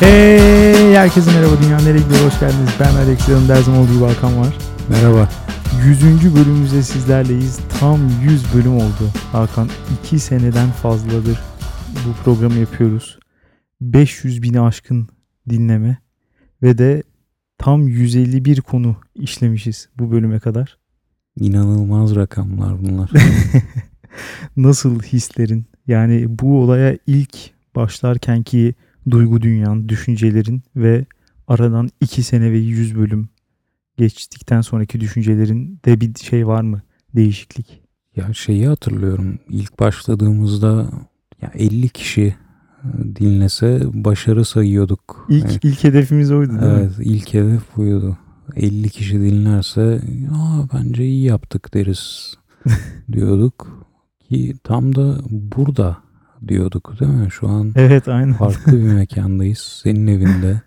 Hey herkese merhaba Dünya Nereye Gidiyor hoş geldiniz. Ben Alex yanımda her zaman olduğu gibi Hakan var. Merhaba. 100. bölümümüzde sizlerleyiz. Tam 100 bölüm oldu. Hakan 2 seneden fazladır bu programı yapıyoruz. 500 bini aşkın dinleme ve de tam 151 konu işlemişiz bu bölüme kadar. İnanılmaz rakamlar bunlar. Nasıl hislerin yani bu olaya ilk başlarkenki duygu dünyan, düşüncelerin ve aradan 2 sene ve 100 bölüm geçtikten sonraki düşüncelerin de bir şey var mı? Değişiklik. ya şeyi hatırlıyorum. İlk başladığımızda ya 50 kişi e, dinlese başarı sayıyorduk. İlk Evet, ilk hedefimiz oydu değil mi? evet ilk hedef buydu. 50 kişi dinlerse ya bence iyi yaptık deriz diyorduk. Ki tam da burada diyorduk değil mi? Şu an Evet aynen. farklı bir mekandayız. Senin evinde.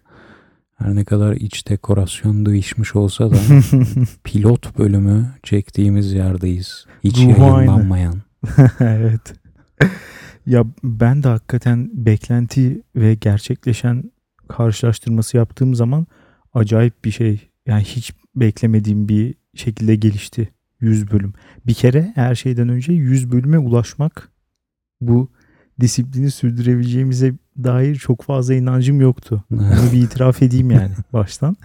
Her ne kadar iç dekorasyon değişmiş olsa da pilot bölümü çektiğimiz yerdeyiz. Hiç Ruhu yayınlanmayan. evet. Ya ben de hakikaten beklenti ve gerçekleşen karşılaştırması yaptığım zaman acayip bir şey. Yani hiç beklemediğim bir şekilde gelişti 100 bölüm. Bir kere her şeyden önce 100 bölüme ulaşmak bu disiplini sürdürebileceğimize dair çok fazla inancım yoktu. Onu bir itiraf edeyim yani baştan.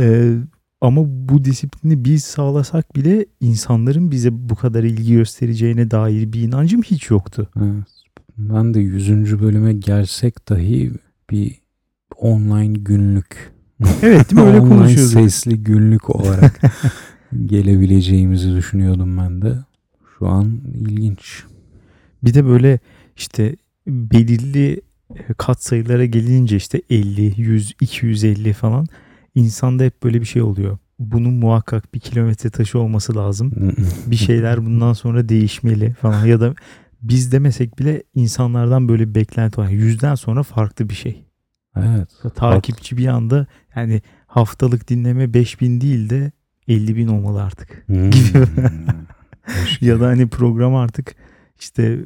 Ee, ama bu disiplini biz sağlasak bile insanların bize bu kadar ilgi göstereceğine dair bir inancım hiç yoktu. Evet. Ben de 100. bölüme gelsek dahi bir online günlük Evet değil mi? Öyle online konuşuyorduk. sesli günlük olarak gelebileceğimizi düşünüyordum ben de. Şu an ilginç. Bir de böyle işte belirli kat sayılara gelince işte 50, 100, 250 falan insanda hep böyle bir şey oluyor. Bunun muhakkak bir kilometre taşı olması lazım. Bir şeyler bundan sonra değişmeli falan ya da biz demesek bile insanlardan böyle bir beklenti var. Yüzden sonra farklı bir şey. Evet. Takipçi bir anda yani haftalık dinleme 5000 değil de 50 bin olmalı artık. Hmm. Ya da hani program artık işte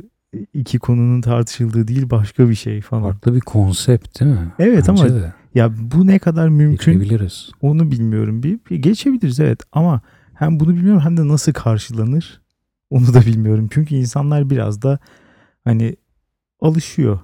iki konunun tartışıldığı değil başka bir şey falan. Farklı bir konsept değil mi? Evet ama Bence de. ya bu ne kadar mümkün Geçebiliriz. onu bilmiyorum. Bir, bir geçebiliriz evet ama hem bunu bilmiyorum hem de nasıl karşılanır onu da bilmiyorum. Çünkü insanlar biraz da hani alışıyor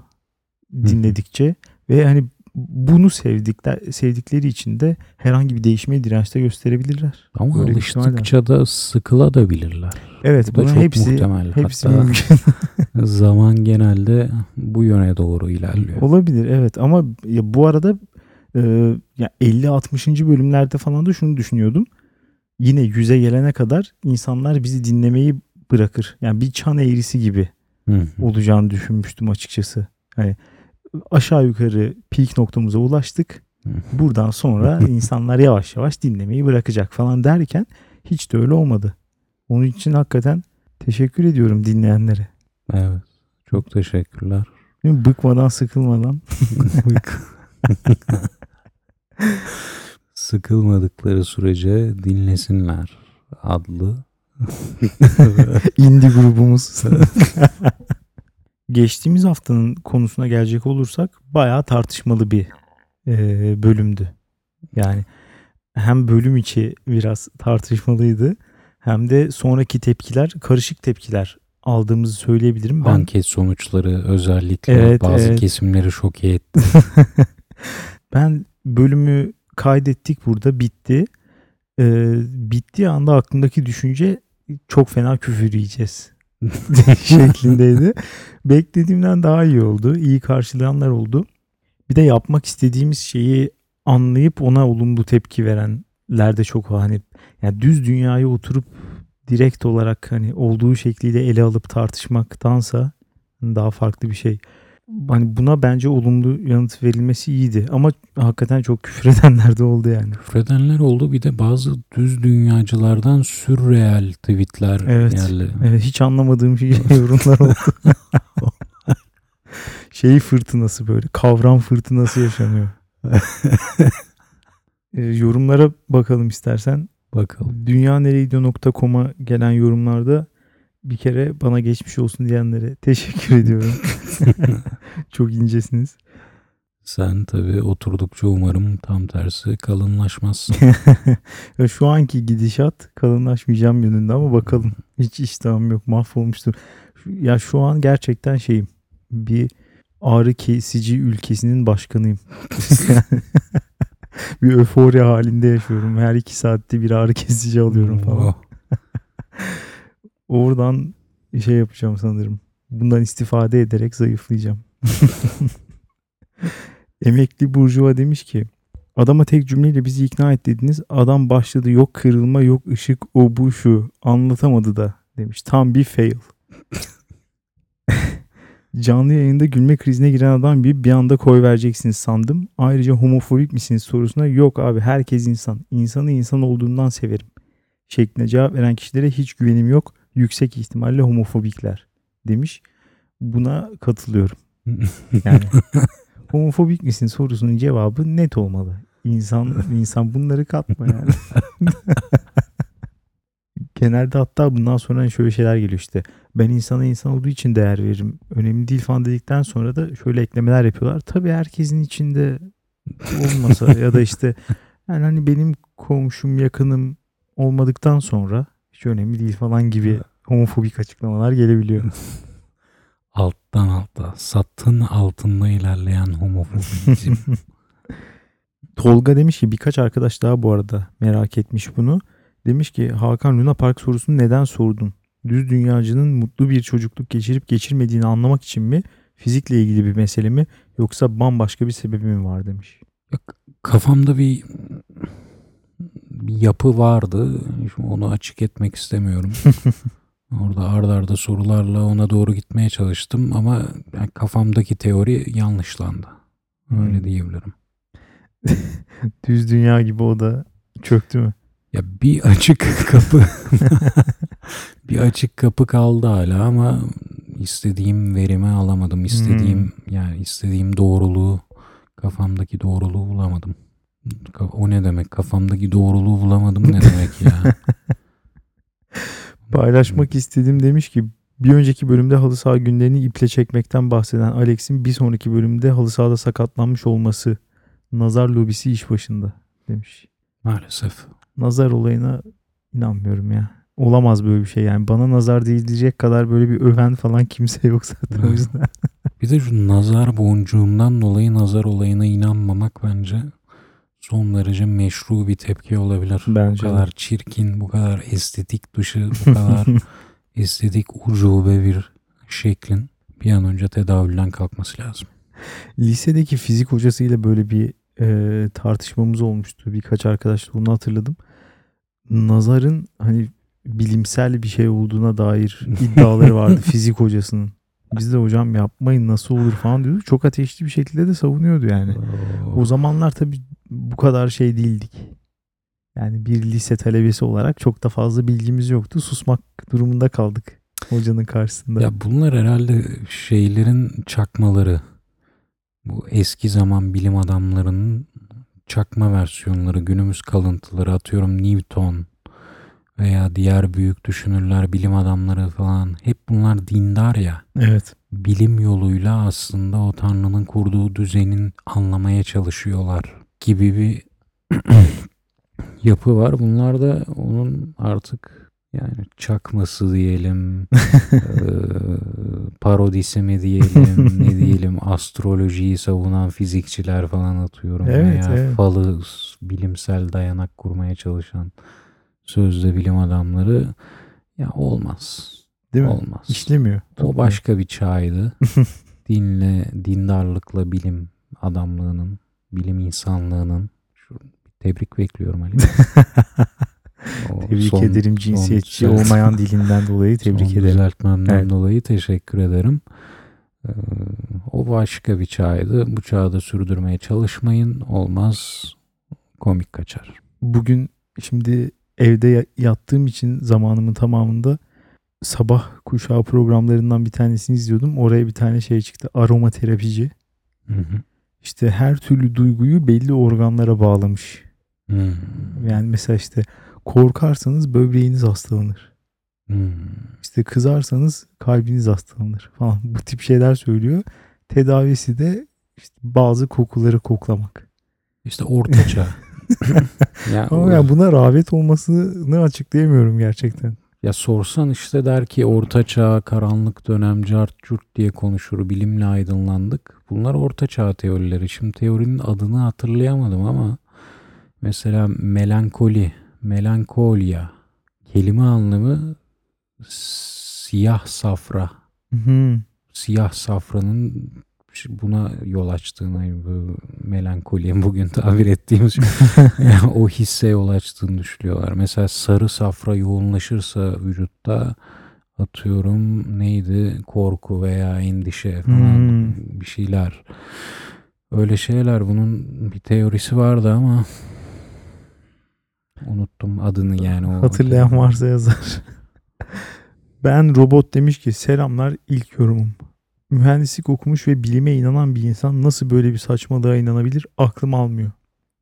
dinledikçe ve hani bunu sevdikler sevdikleri için de herhangi bir değişmeye direnç de gösterebilirler. Ama Böyle bir ihtimal alıştıkça da sıkılabilirler. Evet Bu da bunun hepsi muhtemel. hepsi Hatta mümkün. zaman genelde bu yöne doğru ilerliyor. Olabilir evet ama ya bu arada e, ya 50-60. bölümlerde falan da şunu düşünüyordum. Yine yüze gelene kadar insanlar bizi dinlemeyi bırakır. Yani bir çan eğrisi gibi Hı hı. olacağını düşünmüştüm açıkçası. Hani aşağı yukarı peak noktamıza ulaştık. Buradan sonra insanlar yavaş yavaş dinlemeyi bırakacak falan derken hiç de öyle olmadı. Onun için hakikaten teşekkür ediyorum dinleyenlere. Evet. Çok teşekkürler. Bıkmadan sıkılmadan. Sıkılmadıkları sürece dinlesinler adlı. Indie grubumuz. Geçtiğimiz haftanın konusuna gelecek olursak bayağı tartışmalı bir e, bölümdü. Yani hem bölüm içi biraz tartışmalıydı hem de sonraki tepkiler karışık tepkiler aldığımızı söyleyebilirim. Ben Anket sonuçları özellikle Evet, bazı evet. kesimleri şok etti. ben bölümü kaydettik burada bitti. Ee, bittiği anda aklımdaki düşünce çok fena küfür yiyeceğiz şeklindeydi. Beklediğimden daha iyi oldu. İyi karşılayanlar oldu. Bir de yapmak istediğimiz şeyi anlayıp ona olumlu tepki verenler de çok. Hani yani düz dünyaya oturup direkt olarak hani olduğu şekliyle ele alıp tartışmaktansa daha farklı bir şey. Hani buna bence olumlu yanıt verilmesi iyiydi. Ama hakikaten çok küfür edenler de oldu yani. Küfredenler oldu bir de bazı düz dünyacılardan sürreal tweetler Evet. geldi. Evet, hiç anlamadığım şey yorumlar oldu. şey fırtınası böyle kavram fırtınası yaşanıyor. Ee, yorumlara bakalım istersen. Bakalım. Dünyaneregidiyor.com'a gelen yorumlarda bir kere bana geçmiş olsun diyenlere teşekkür ediyorum. Çok incesiniz. Sen tabii oturdukça umarım tam tersi kalınlaşmazsın. Şu anki gidişat kalınlaşmayacağım yönünde ama bakalım. Hiç iştahım yok. Mahvolmuştur. Şu- Ya şu an gerçekten şeyim. Bir ağrı kesici ülkesinin başkanıyım. bir öforya halinde yaşıyorum. Her iki saatte bir ağrı kesici alıyorum falan. Oradan şey yapacağım sanırım. Bundan istifade ederek zayıflayacağım. Emekli Burjuva demiş ki adama tek cümleyle bizi ikna et dediniz. Adam başladı yok kırılma yok ışık o bu şu anlatamadı da demiş. Tam bir fail. Canlı yayında gülme krizine giren adam bir bir anda koy vereceksiniz sandım. Ayrıca homofobik misiniz sorusuna yok abi herkes insan. İnsanı insan olduğundan severim. Şeklinde cevap veren kişilere hiç güvenim yok. Yüksek ihtimalle homofobikler demiş. Buna katılıyorum. Yani homofobik misin sorusunun cevabı net olmalı. İnsan insan bunları katma yani. Genelde hatta bundan sonra şöyle şeyler geliyor işte. Ben insana insan olduğu için değer veririm. Önemli değil falan dedikten sonra da şöyle eklemeler yapıyorlar. Tabii herkesin içinde olmasa ya da işte yani hani benim komşum yakınım olmadıktan sonra hiç önemli değil falan gibi homofobik açıklamalar gelebiliyor. Alttan alta, satın altında ilerleyen homofobizm. Tolga demiş ki birkaç arkadaş daha bu arada merak etmiş bunu. Demiş ki Hakan Luna Park sorusunu neden sordun? Düz dünyacının mutlu bir çocukluk geçirip geçirmediğini anlamak için mi? Fizikle ilgili bir mesele mi? Yoksa bambaşka bir sebebi mi var demiş. Kafamda bir bir yapı vardı. Şimdi onu açık etmek istemiyorum. Orada ardarda arda sorularla ona doğru gitmeye çalıştım ama yani kafamdaki teori yanlışlandı. Öyle Hmm. diyebilirim. Düz dünya gibi o da çöktü mü? Ya bir açık kapı bir açık kapı kaldı hala ama istediğim verimi alamadım. İstediğim yani istediğim doğruluğu kafamdaki doğruluğu bulamadım. O ne demek? Kafamdaki doğruluğu bulamadım ne demek ya? Paylaşmak istedim demiş ki bir önceki bölümde halı saha günlerini iple çekmekten bahseden Alex'in bir sonraki bölümde halı sahada sakatlanmış olması nazar lobisi iş başında demiş. Maalesef. Nazar olayına inanmıyorum ya. Olamaz böyle bir şey yani. Bana nazar değdirecek kadar böyle bir öven falan kimse yok zaten o yüzden. Bir de şu nazar boncuğundan dolayı nazar olayına inanmamak bence son derece meşru bir tepki olabilir. Bence bu de. kadar çirkin, bu kadar estetik dışı, bu kadar estetik ucube bir şeklin bir an önce tedavülden kalkması lazım. Lisedeki fizik hocasıyla böyle bir e, tartışmamız olmuştu. Birkaç arkadaşla onu hatırladım. Nazarın hani bilimsel bir şey olduğuna dair iddiaları vardı fizik hocasının. Biz de hocam yapmayın nasıl olur falan diyorduk. Çok ateşli bir şekilde de savunuyordu yani. O zamanlar tabii bu kadar şey değildik. Yani bir lise talebesi olarak çok da fazla bilgimiz yoktu. Susmak durumunda kaldık hocanın karşısında. Ya bunlar herhalde şeylerin çakmaları. Bu eski zaman bilim adamlarının çakma versiyonları, günümüz kalıntıları atıyorum Newton veya diğer büyük düşünürler, bilim adamları falan hep bunlar dindar ya. Evet. Bilim yoluyla aslında o Tanrı'nın kurduğu düzenin anlamaya çalışıyorlar gibi bir yapı var. Bunlar da onun artık yani çakması diyelim, eee, parodisi mi diyelim, ne diyelim astrolojiyi savunan fizikçiler falan atıyorum. Evet, veya evet. falı bilimsel dayanak kurmaya çalışan sözde bilim adamları ya olmaz. Değil mi? Olmaz. İşlemiyor. O başka bir çağydı. Dinle, dindarlıkla bilim adamlığının, bilim insanlığının şu tebrik bekliyorum Ali. Tebrik son- ederim son cinsiyetçi düzelt- olmayan dilinden dolayı tebrik son ederim. düzeltmemden Evet. dolayı teşekkür ederim. Ee, o başka bir çağydı. Bu çağda sürdürmeye çalışmayın. Olmaz. Komik kaçar. Bugün şimdi evde ya- yattığım için zamanımın tamamında sabah kuşağı programlarından bir tanesini izliyordum. Oraya bir tane şey çıktı. Aromaterapici. Hı hı. İşte her türlü duyguyu belli organlara bağlamış. Hmm. Yani mesela işte korkarsanız böbreğiniz hastalanır. Hmm. İşte kızarsanız kalbiniz hastalanır falan. Bu tip şeyler söylüyor. Tedavisi de İşte bazı kokuları koklamak. İşte ortaçağ. ya, Ama yani buna rağbet olmasını açıklayamıyorum gerçekten. Ya sorsan işte der ki orta çağ, karanlık dönem, cart curt diye konuşur. Bilimle aydınlandık. Bunlar orta çağ teorileri. Şimdi teorinin adını hatırlayamadım ama mesela melankoli, melankolya kelime anlamı siyah safra. Hı. Siyah safranın buna yol açtığını bu melankoliye bugün tabir ettiğimiz yani o hisse yol açtığını düşünüyorlar. Mesela sarı safra yoğunlaşırsa vücutta atıyorum neydi korku veya endişe falan Hmm. bir şeyler. Öyle şeyler bunun bir teorisi vardı ama unuttum adını yani. O Hatırlayan varsa yazar. ben robot demiş ki selamlar ilk yorumum. Mühendislik okumuş ve bilime inanan bir insan nasıl böyle bir saçmalığa inanabilir aklım almıyor.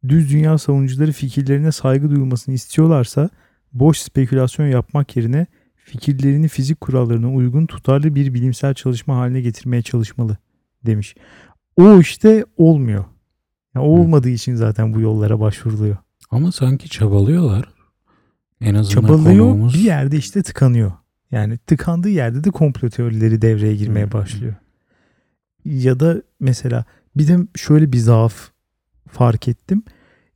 Düz dünya savunucuları fikirlerine saygı duyulmasını istiyorlarsa boş spekülasyon yapmak yerine fikirlerini fizik kurallarına uygun tutarlı bir bilimsel çalışma haline getirmeye çalışmalı demiş. O işte olmuyor. Yani o olmadığı için zaten bu yollara başvuruluyor. Ama sanki çabalıyorlar. En azından çabalıyor konuğumuz bir yerde işte tıkanıyor. Yani tıkandığı yerde de komplo teorileri devreye girmeye Hı. başlıyor. Ya da mesela bir de şöyle bir zaaf fark ettim.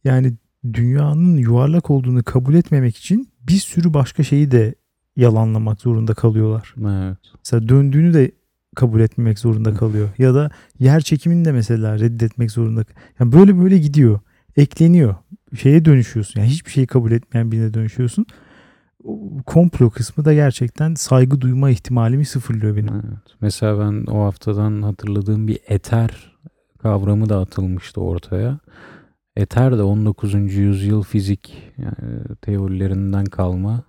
Yani dünyanın yuvarlak olduğunu kabul etmemek için bir sürü başka şeyi de yalanlamak zorunda kalıyorlar. Evet. Mesela döndüğünü de kabul etmemek zorunda kalıyor. Ya da yer çekimini de mesela reddetmek zorunda. Yani böyle böyle gidiyor. Ekleniyor. Şeye dönüşüyorsun. Yani hiçbir şeyi kabul etmeyen birine dönüşüyorsun. Komplo kısmı da gerçekten saygı duyma ihtimalimi sıfırlıyor benim. Evet. Mesela ben o haftadan hatırladığım bir eter kavramı da atılmıştı ortaya. Eter de 19. yüzyıl fizik yani teorilerinden kalma.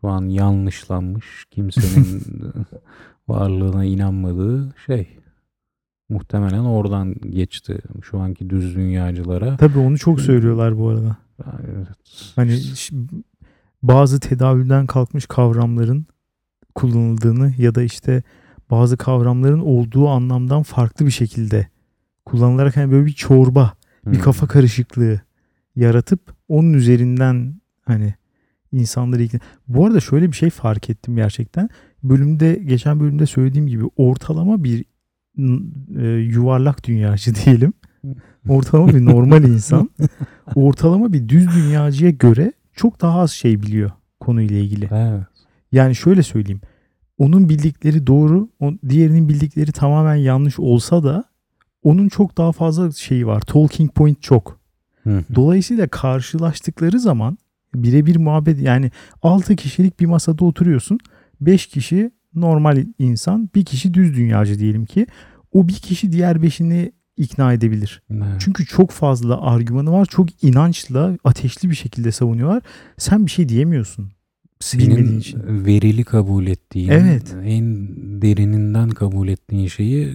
Şu an yanlışlanmış. Kimsenin varlığına inanmadığı şey. Muhtemelen oradan geçti şu anki düz dünyacılara. Tabii onu çok söylüyorlar bu arada. Evet. Hani bazı tedavülden kalkmış kavramların kullanıldığını ya da işte bazı kavramların olduğu anlamdan farklı bir şekilde kullanılarak hani böyle bir çorba, bir Hmm. kafa karışıklığı yaratıp onun üzerinden hani insanları ikna. Bu arada şöyle bir şey fark ettim gerçekten. Bölümde geçen bölümde söylediğim gibi ortalama bir e, yuvarlak dünyacı diyelim. Ortalama bir normal insan ortalama bir düz dünyacıya göre çok daha az şey biliyor konuyla ilgili. Evet. Yani şöyle söyleyeyim. Onun bildikleri doğru, o- diğerinin bildikleri tamamen yanlış olsa da onun çok daha fazla şeyi var. Talking point çok. Hı. Dolayısıyla karşılaştıkları zaman birebir muhabbet yani 6 kişilik bir masada oturuyorsun. 5 kişi normal insan, bir kişi düz dünyacı diyelim ki. O bir kişi diğer beşini ikna edebilir. Evet. Çünkü çok fazla argümanı var. Çok inançla, ateşli bir şekilde savunuyorlar. Sen bir şey diyemiyorsun. senin için. verili kabul ettiğin, Evet. en derininden kabul ettiğin şeyi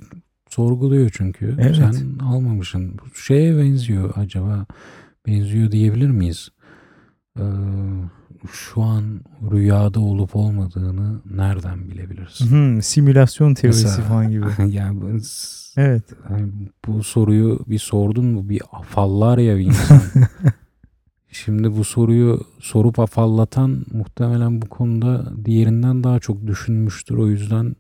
sorguluyor çünkü. Evet. Sen almamışsın. Bu şeye benziyor acaba. Benziyor diyebilir miyiz? Ee, şu an rüyada olup olmadığını nereden bilebiliriz? Hmm, simülasyon teorisi Mesela- falan gibi. yani Evet. yani bu soruyu bir sordun mu bir afallar ya bir insan. Şimdi bu soruyu sorup afallatan muhtemelen bu konuda diğerinden daha çok düşünmüştür. O yüzden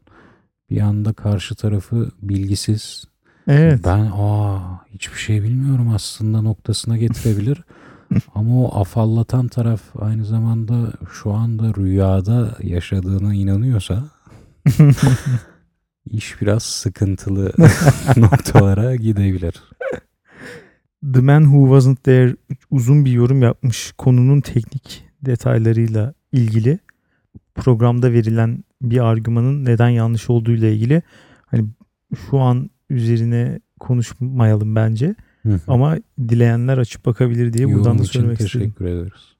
bir anda karşı tarafı bilgisiz. Evet. Ben aa hiçbir şey bilmiyorum aslında noktasına getirebilir. Ama o afallatan taraf aynı zamanda şu anda rüyada yaşadığına inanıyorsa iş biraz sıkıntılı noktalara gidebilir. The Man Who Wasn't There uzun bir yorum yapmış konunun teknik detaylarıyla ilgili. Programda verilen bir argümanın neden yanlış olduğu ile ilgili. Hani şu an üzerine konuşmayalım bence. Ama dileyenler açıp bakabilir diye buradan Yorum da söylemek istedim. teşekkür ederiz.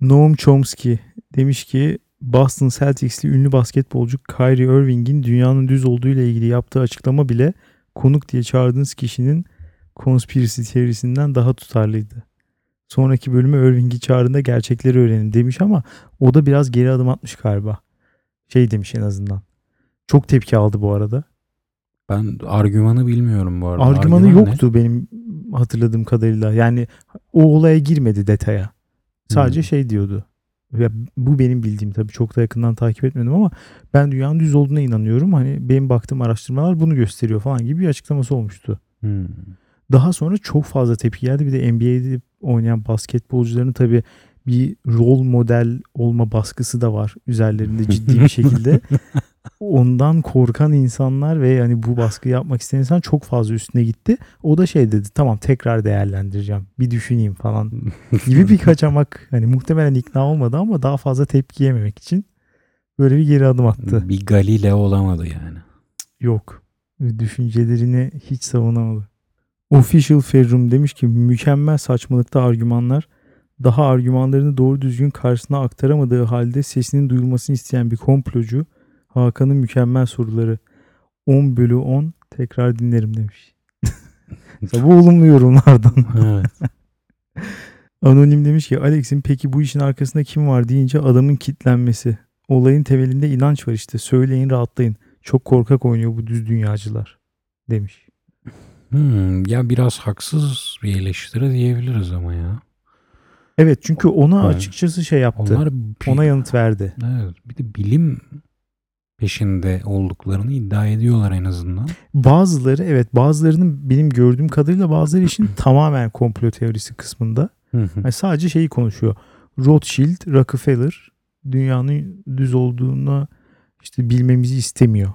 Noam Chomsky demiş ki Boston Celtics'li ünlü basketbolcu Kyrie Irving'in dünyanın düz olduğu ile ilgili yaptığı açıklama bile konuk diye çağırdığınız kişinin conspiracy teorisinden daha tutarlıydı. Sonraki bölümü Irving'i çağrında gerçekleri öğrenin demiş ama o da biraz geri adım atmış galiba. Şey demiş en azından. Çok tepki aldı bu arada. Ben argümanı bilmiyorum bu arada. Argümanı Argüman ne? yoktu benim hatırladığım kadarıyla. Yani o olaya girmedi detaya. Sadece Hmm. şey diyordu. Ya bu benim bildiğim tabii çok da yakından takip etmedim ama ben dünyanın düz olduğuna inanıyorum. Hani benim baktığım araştırmalar bunu gösteriyor falan gibi bir açıklaması olmuştu. Hmm. Daha sonra çok fazla tepki geldi. Bir de NBA'de oynayan basketbolcuların tabii bir rol model olma baskısı da var üzerlerinde ciddi bir şekilde. Ondan korkan insanlar ve yani bu baskı yapmak isteyen insan çok fazla üstüne gitti. O da şey dedi tamam tekrar değerlendireceğim bir düşüneyim falan gibi bir kaçamak. Hani muhtemelen ikna olmadı ama daha fazla tepki yememek için böyle bir geri adım attı. Bir Galile olamadı yani. Yok. Düşüncelerini hiç savunamadı. Official Ferrum demiş ki mükemmel saçmalıkta argümanlar daha argümanlarını doğru düzgün karşısına aktaramadığı halde sesinin duyulmasını isteyen bir komplocu Hakan'ın mükemmel soruları 10 bölü 10 tekrar dinlerim demiş. Bu olumlu yorumlardan. Evet. Anonim demiş ki Alex'in peki bu işin arkasında kim var deyince adamın kitlenmesi. Olayın temelinde inanç var işte. Söyleyin rahatlayın. Çok korkak oynuyor bu düz dünyacılar demiş. Hmm, ya biraz haksız bir eleştiri diyebiliriz ama ya. Evet çünkü ona Evet. açıkçası şey yaptı. Onlar bir- Ona yanıt verdi. evet, bir de bilim peşinde olduklarını iddia ediyorlar en azından. Bazıları evet bazılarının benim gördüğüm kadarıyla bazıları için tamamen komplo teorisi kısmında. Yani sadece şeyi konuşuyor. Rothschild, Rockefeller dünyanın düz olduğunu işte bilmemizi istemiyor.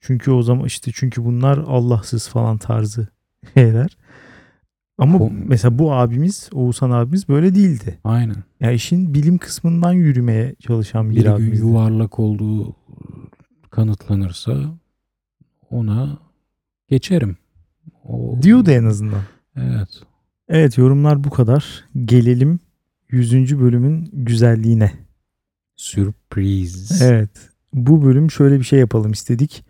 Çünkü o zaman işte çünkü bunlar Allahsız falan tarzı şeyler. Ama Bu- mesela bu abimiz, Oğuzhan abimiz böyle değildi. Aynen. Ya işin bilim kısmından yürümeye çalışan bir, Bir gün abimizdi. yuvarlak olduğu kanıtlanırsa ona geçerim. O, Diyordu en azından. Evet. Evet yorumlar bu kadar. Gelelim 100. bölümün güzelliğine. Sürpriz. Evet. Bu bölüm şöyle bir şey yapalım istedik.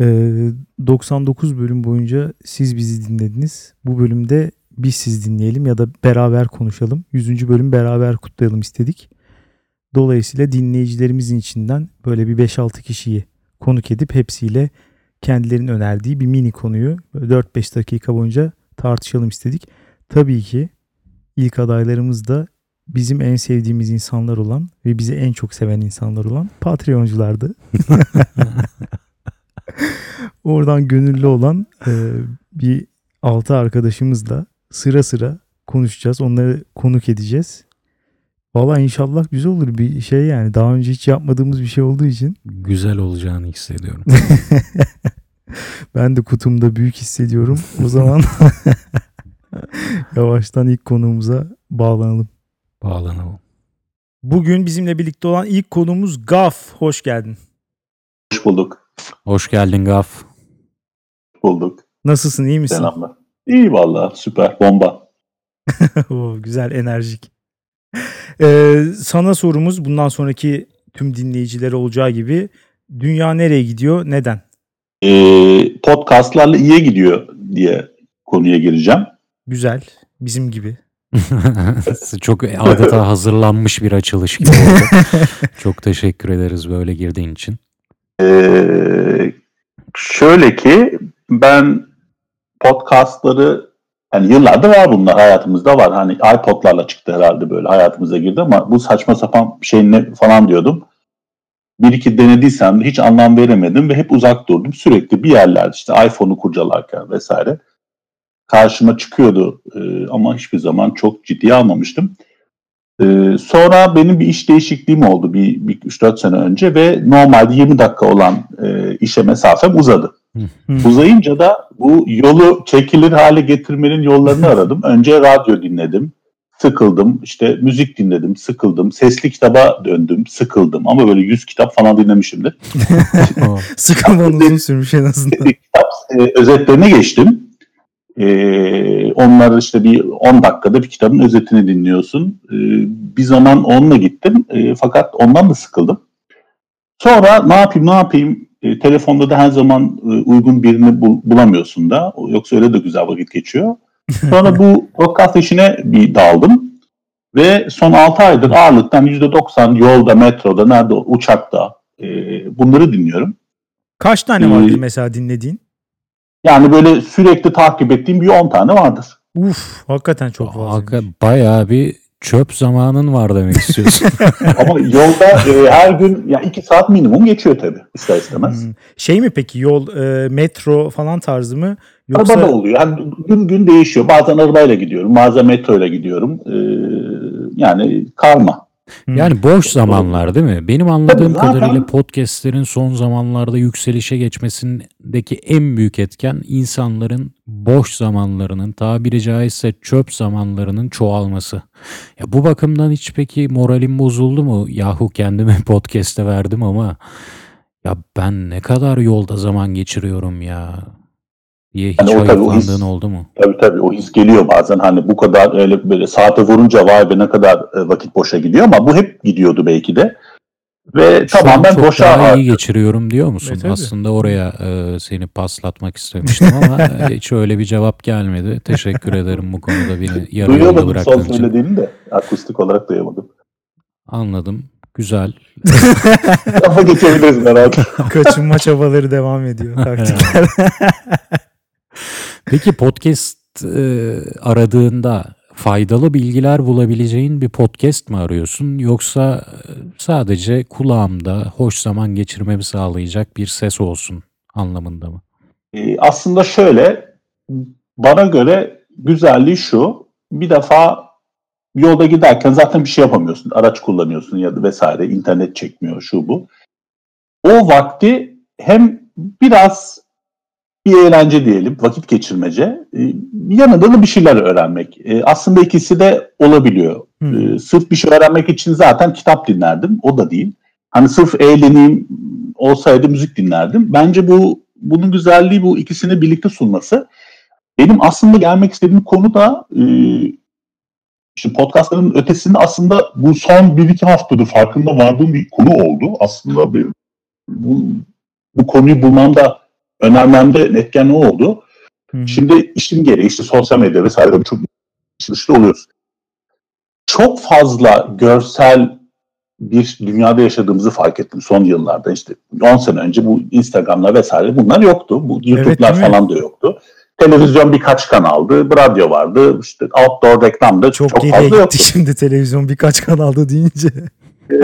Ee, 99 bölüm boyunca siz bizi dinlediniz. Bu bölümde biz siz dinleyelim ya da beraber konuşalım. 100. bölüm beraber kutlayalım istedik. Dolayısıyla dinleyicilerimizin içinden böyle bir 5-6 kişiyi konuk edip hepsiyle kendilerinin önerdiği bir mini konuyu böyle 4-5 dakika boyunca tartışalım istedik. Tabii ki ilk adaylarımız da bizim en sevdiğimiz insanlar olan ve bizi en çok seven insanlar olan Patreonculardı. Oradan gönüllü olan e, bir altı arkadaşımızla sıra sıra konuşacağız. Onları konuk edeceğiz. Valla inşallah güzel olur bir şey yani. Daha önce hiç yapmadığımız bir şey olduğu için Güzel olacağını hissediyorum. ben de kutumda büyük hissediyorum. O zaman yavaştan ilk konuğumuza bağlanalım. Bağlanalım. Bugün bizimle birlikte olan ilk konuğumuz Gaf. Hoş geldin. Hoş bulduk. Hoş geldin Gaf. Bulduk. Nasılsın iyi misin? Selamlar. İyi valla süper. Bomba. Oo, güzel enerjik. Ee, sana sorumuz bundan sonraki tüm dinleyicilere olacağı gibi dünya nereye gidiyor neden? Ee, podcastlarla iyiye gidiyor diye konuya gireceğim. Güzel bizim gibi. Çok adeta hazırlanmış bir açılış gibi oldu. Çok teşekkür ederiz böyle girdiğin için. Ee, şöyle ki ben podcastları hani yıllardır var bunlar hayatımızda var. Hani iPod'larla çıktı herhalde böyle hayatımıza girdi ama bu saçma sapan şey ne falan diyordum. Bir iki denediysem de hiç anlam veremedim ve hep uzak durdum. Sürekli bir yerlerde işte iPhone'u kurcalarken vesaire karşıma çıkıyordu Ee, ama hiçbir zaman çok ciddiye almamıştım. Ee, sonra benim bir iş değişikliğim oldu bir, bir 3-4 sene önce ve normalde 20 dakika olan e, işe mesafem uzadı. Uzayınca da bu yolu çekilir hale getirmenin yollarını aradım. Önce radyo dinledim, sıkıldım. İşte müzik dinledim, sıkıldım. Sesli kitaba döndüm, sıkıldım. Ama böyle 100 kitap falan dinlemişimdir. Sıkılman uzun sürmüş en azından. kitap e, özetlerine geçtim. E, onlar işte bir 10 dakikada bir kitabın özetini dinliyorsun. E, bir zaman onunla gittim E, fakat ondan da sıkıldım. Sonra ne yapayım ne yapayım E, telefonda da her zaman e, uygun birini bul- bulamıyorsun da yoksa öyle de güzel vakit geçiyor. Sonra bu podcast işine bir daldım ve son 6 aydır ağırlıktan %90 yolda, metroda, nerede uçakta e, bunları dinliyorum. Kaç tane vardır mesela dinlediğin? Yani böyle sürekli takip ettiğim bir 10 tane vardır. Uf hakikaten çok fazla. Bayağı bir çöp zamanın var demek istiyorsun. Ama yolda e, her gün ya 2 saat minimum geçiyor tabii ister istemez. Hmm. Şey mi peki yol e, metro falan tarzı mı? Yoksa Araba da oluyor. Yani gün gün değişiyor. Bazen arabayla gidiyorum, bazen metroyla gidiyorum. Ee, yani karma. Hmm. Yani boş zamanlar değil mi? Benim anladığım Tabii, zaten- kadarıyla podcastlerin son zamanlarda yükselişe geçmesindeki en büyük etken insanların boş zamanlarının tabiri caizse çöp zamanlarının çoğalması. Ya bu bakımdan hiç peki moralim bozuldu mu? Yahu kendimi podcast'e verdim ama ya ben ne kadar yolda zaman geçiriyorum ya diye hiç Yani o tabii o his- oldu mu? Tabii tabii o his geliyor bazen. Hani bu kadar öyle böyle saate vurunca vay be ne kadar e, vakit boşa gidiyor ama bu hep gidiyordu belki de. Ve Şu tamamen çok boşa daha iyi geçiriyorum diyor musun? E, tabii. Aslında oraya e, seni paslatmak istemiştim ama e, hiç öyle bir cevap gelmedi. Teşekkür ederim bu konuda beni yarı yolda Duyamadım son bıraktığın için. söylediğini de. Akustik olarak duyamadım. Anladım. Güzel. Kafa geçebiliriz merak kaçınma çabaları devam ediyor. Taktikler. Peki podcast e, aradığında faydalı bilgiler bulabileceğin bir podcast mı arıyorsun yoksa e, sadece kulağımda hoş zaman geçirmemi sağlayacak bir ses olsun anlamında mı? Ee, aslında şöyle bana göre güzelliği şu. Bir defa yolda giderken zaten bir şey yapamıyorsun. Araç kullanıyorsun ya da vesaire. internet çekmiyor şu bu. O vakti hem biraz bir eğlence diyelim, vakit geçirmece, e, yanında da bir şeyler öğrenmek. E, aslında ikisi de olabiliyor. Hmm. E, sırf bir şey öğrenmek için zaten kitap dinlerdim. O da değil. Hani sırf eğleneyim olsaydı müzik dinlerdim. Bence bu bunun güzelliği bu ikisini birlikte sunması. Benim aslında gelmek istediğim konu da e, işte podcastların ötesinde aslında bu son bir iki haftadır farkında vardığım bir konu oldu. Aslında bir, bu, bu konuyu bulmamda önermemde etken ne oldu? Hı. Şimdi işim gereği işte sosyal medya vesaire çok dışta oluyoruz. Çok fazla görsel bir dünyada yaşadığımızı fark ettim son yıllarda. İşte 10 sene önce bu Instagram'lar vesaire bunlar yoktu. Bu YouTube'lar mi? falan da yoktu. Televizyon birkaç kanaldı, radyo vardı, işte outdoor reklam da Çok, çok, fazla yoktu. şimdi televizyon birkaç kanalda deyince. Ee,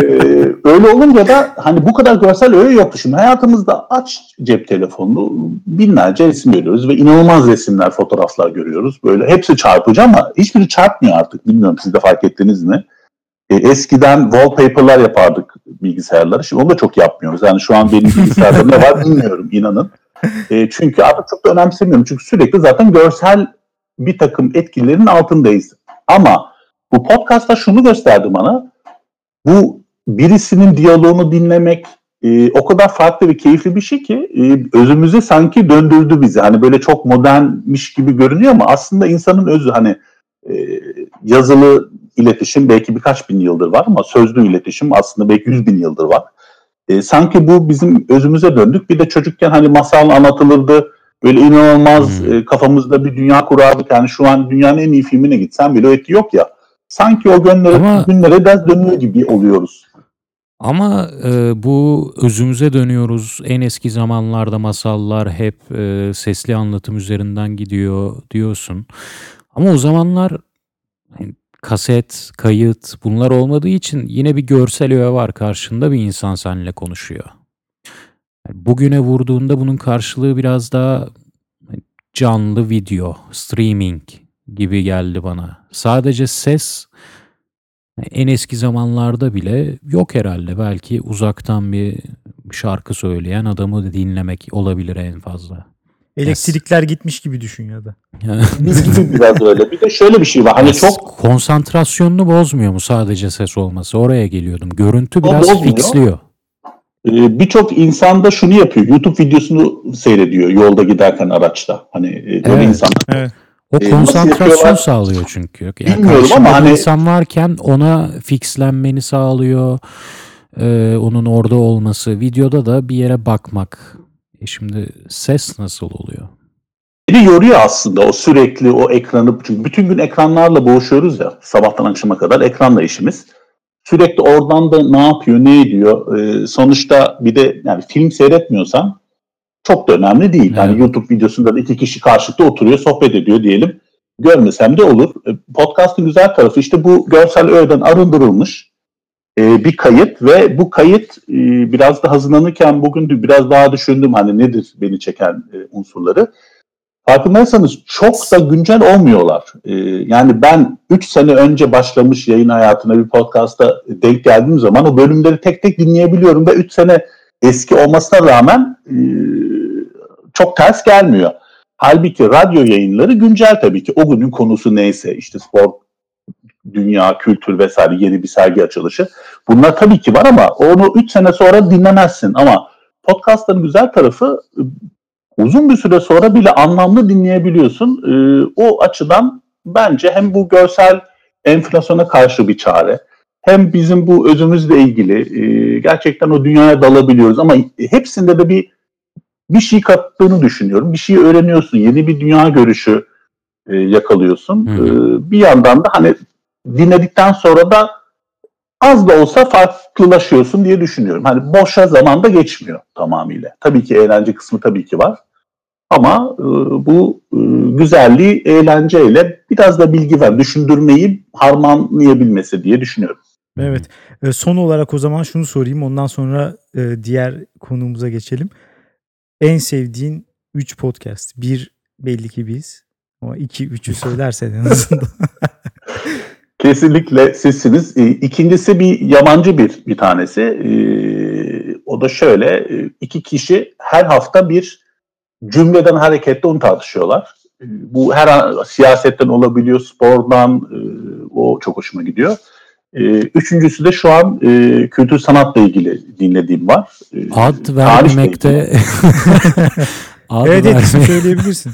öyle olunca da hani bu kadar görsel öğe yoktu. Şimdi hayatımızda aç cep telefonunu binlerce resim görüyoruz ve inanılmaz resimler, fotoğraflar görüyoruz. Böyle hepsi çarpıcı ama hiçbiri çarpmıyor artık. Bilmiyorum siz de fark ettiniz mi? Ee, eskiden wallpaper'lar yapardık bilgisayarlara. Şimdi onu da çok yapmıyoruz. Yani şu an benim bilgisayarda ne var bilmiyorum inanın. Ee, çünkü artık çok da önemsemiyorum. Çünkü sürekli zaten görsel bir takım etkilerin altındayız. Ama bu podcast'ta şunu gösterdi bana bu birisinin diyaloğunu dinlemek e, o kadar farklı ve keyifli bir şey ki e, özümüze sanki döndürdü bizi. Hani böyle çok modernmiş gibi görünüyor ama aslında insanın özü hani e, yazılı iletişim belki birkaç bin yıldır var ama sözlü iletişim aslında belki yüz bin yıldır var. E, sanki bu bizim özümüze döndük. Bir de çocukken hani masal anlatılırdı. Böyle inanılmaz Hmm. e, kafamızda bir dünya kurardık. Yani şu an dünyanın en iyi filmine gitsen bile o etki yok ya. Sanki o günlere, Ama- günlere ders dönüyor gibi oluyoruz. Ama e, bu özümüze dönüyoruz. En eski zamanlarda masallar hep e, sesli anlatım üzerinden gidiyor diyorsun. Ama o zamanlar hani, kaset, kayıt bunlar olmadığı için yine bir görsel öğe var karşında bir insan seninle konuşuyor. Yani bugüne vurduğunda bunun karşılığı biraz daha hani, canlı video, streaming gibi geldi bana. Sadece ses en eski zamanlarda bile yok herhalde. Belki uzaktan bir şarkı söyleyen adamı dinlemek olabilir en fazla. Elektrikler gitmiş gibi düşün ya da. Biraz öyle. Bir de şöyle bir şey var. Hani çok konsantrasyonunu bozmuyor mu sadece ses olması? Oraya geliyordum. Görüntü biraz bozmuyor. fixliyor. e, birçok insan da şunu yapıyor. YouTube videosunu seyrediyor yolda giderken araçta. Hani e, böyle Evet. insanlar. Evet. O E, nasıl konsantrasyon sağlıyor çünkü. Yani Bilmiyorum ama hani- insan varken ona fixlenmeni sağlıyor. Ee, onun orada olması. Videoda da bir yere bakmak. E şimdi ses nasıl oluyor? Beni yoruyor aslında o sürekli o ekranı. Çünkü bütün gün ekranlarla boğuşuyoruz ya. Sabahtan akşama kadar ekranla işimiz. Sürekli oradan da ne yapıyor, ne ediyor. E, sonuçta bir de yani film seyretmiyorsan çok da önemli değil. Yani Evet. YouTube videosunda da iki kişi karşılıklı oturuyor, sohbet ediyor diyelim. Görmesem de olur. E, Podcast'ın güzel tarafı işte bu görsel öğeden arındırılmış e, bir kayıt ve bu kayıt e, biraz da hazırlanırken bugün biraz daha düşündüm hani nedir beni çeken e, unsurları. Farkındaysanız çok da güncel olmuyorlar. E, yani ben 3 sene önce başlamış yayın hayatına bir podcast'a denk geldiğim zaman o bölümleri tek tek dinleyebiliyorum ve 3 sene eski olmasına rağmen e, çok ters gelmiyor. Halbuki radyo yayınları güncel tabii ki. O günün konusu neyse işte spor, dünya, kültür vesaire yeni bir sergi açılışı. Bunlar tabii ki var ama onu 3 sene sonra dinlemezsin. Ama podcastların güzel tarafı uzun bir süre sonra bile anlamlı dinleyebiliyorsun. E, o açıdan bence hem bu görsel enflasyona karşı bir çare hem bizim bu özümüzle ilgili e, gerçekten o dünyaya dalabiliyoruz ama hepsinde de bir bir şey kattığını düşünüyorum. Bir şey öğreniyorsun. Yeni bir dünya görüşü e, yakalıyorsun. Hı hı. E, bir yandan da hani dinledikten sonra da az da olsa farklılaşıyorsun diye düşünüyorum. Hani boşa zaman da geçmiyor tamamıyla. Tabii ki eğlence kısmı tabii ki var. Ama e, bu e, güzelliği eğlenceyle biraz da bilgi ver, düşündürmeyi harmanlayabilmesi diye düşünüyorum. Evet. E, son olarak o zaman şunu sorayım. Ondan sonra e, diğer konumuza geçelim. En sevdiğin 3 podcast. Bir belli ki biz. Ama 2 3'ü söylersen en azından. Kesinlikle sizsiniz. E, İkincisi bir yabancı bir bir tanesi. E, o da şöyle e, iki kişi her hafta bir cümleden hareketle onu tartışıyorlar. E, bu her an siyasetten olabiliyor, spordan e, o çok hoşuma gidiyor. E, üçüncüsü de şu an e, kültür sanatla ilgili dinlediğim var. E, Ad vermekte ad evet vermek- söyleyebilirsin.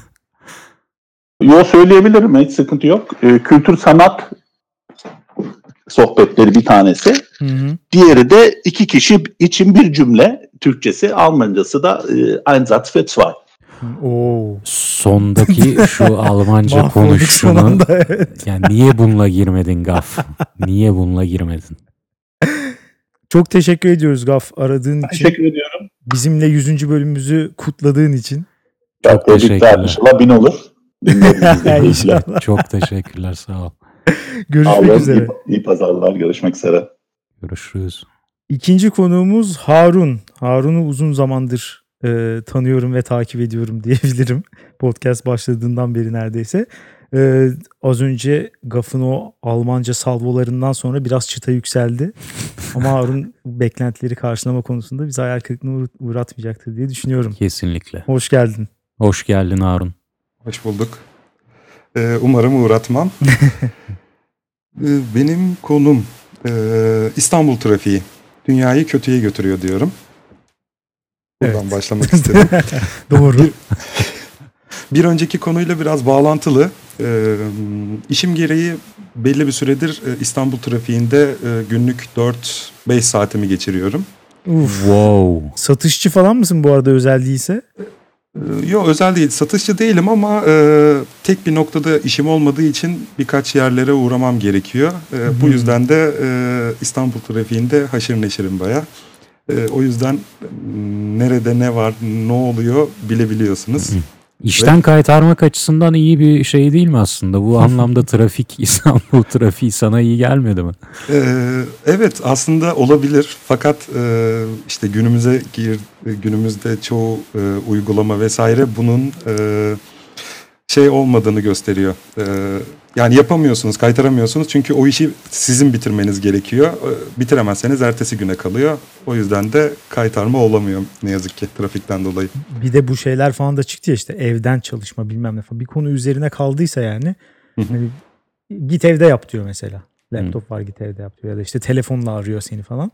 Yo söyleyebilirim hiç sıkıntı yok. E, kültür sanat sohbetleri bir tanesi. Hı hı. Diğeri de iki kişi için bir cümle. Türkçesi, Almancası da e, Einsatz für zwei. Oo. sondaki şu Almanca anda, evet. yani niye bununla girmedin Gaf? Niye bununla girmedin? Çok teşekkür ediyoruz Gaf aradığın için. Teşekkür ediyorum. Bizimle 100. bölümümüzü kutladığın için. Çok teşekkürler. İnşallah bin olur. İnşallah. Çok teşekkürler sağ ol. Görüşmek olun. üzere. İyi, iyi pazarlar. Görüşmek üzere. Görüşürüz. İkinci konuğumuz Harun. Harun'u uzun zamandır e, tanıyorum ve takip ediyorum diyebilirim. Podcast başladığından beri neredeyse. E, az önce Gaf'ın o Almanca salvolarından sonra biraz çıta yükseldi. Ama Harun beklentileri karşılama konusunda bizi hayal kırıklığına uğra- uğratmayacaktır diye düşünüyorum. Kesinlikle. Hoş geldin. Hoş geldin Harun. Hoş bulduk. Ee, umarım uğratmam. Ee, benim konum e, İstanbul trafiği. Dünyayı kötüye götürüyor diyorum. Buradan Evet. başlamak istedim. Doğru. Bir önceki konuyla biraz bağlantılı. Ee, işim gereği belli bir süredir e, İstanbul trafiğinde e, günlük 4-5 saatimi geçiriyorum. Uf. Wow. Satışçı falan mısın bu arada özel değilse? Ee, Yok özel değil satışçı değilim ama e, tek bir noktada işim olmadığı için birkaç yerlere uğramam gerekiyor. E, bu yüzden de e, İstanbul trafiğinde haşır neşirim baya. E, o yüzden m, nerede ne var ne oluyor bilebiliyorsunuz. İşten kaytarmak açısından iyi bir şey değil mi aslında? Bu anlamda trafik, İstanbul trafiği sana iyi gelmedi mi? E, evet aslında olabilir fakat e, işte günümüze gir, günümüzde çoğu e, uygulama vesaire bunun e, şey olmadığını gösteriyor. E, yani yapamıyorsunuz, kaytaramıyorsunuz çünkü o işi sizin bitirmeniz gerekiyor. E, bitiremezseniz ertesi güne kalıyor. O yüzden de kaytarma olamıyor ne yazık ki trafikten dolayı. Bir de bu şeyler falan da çıktı ya işte evden çalışma bilmem ne falan. Bir konu üzerine kaldıysa yani hani git evde yap diyor mesela. Laptop var git evde yap diyor ya da işte telefonla arıyor seni falan.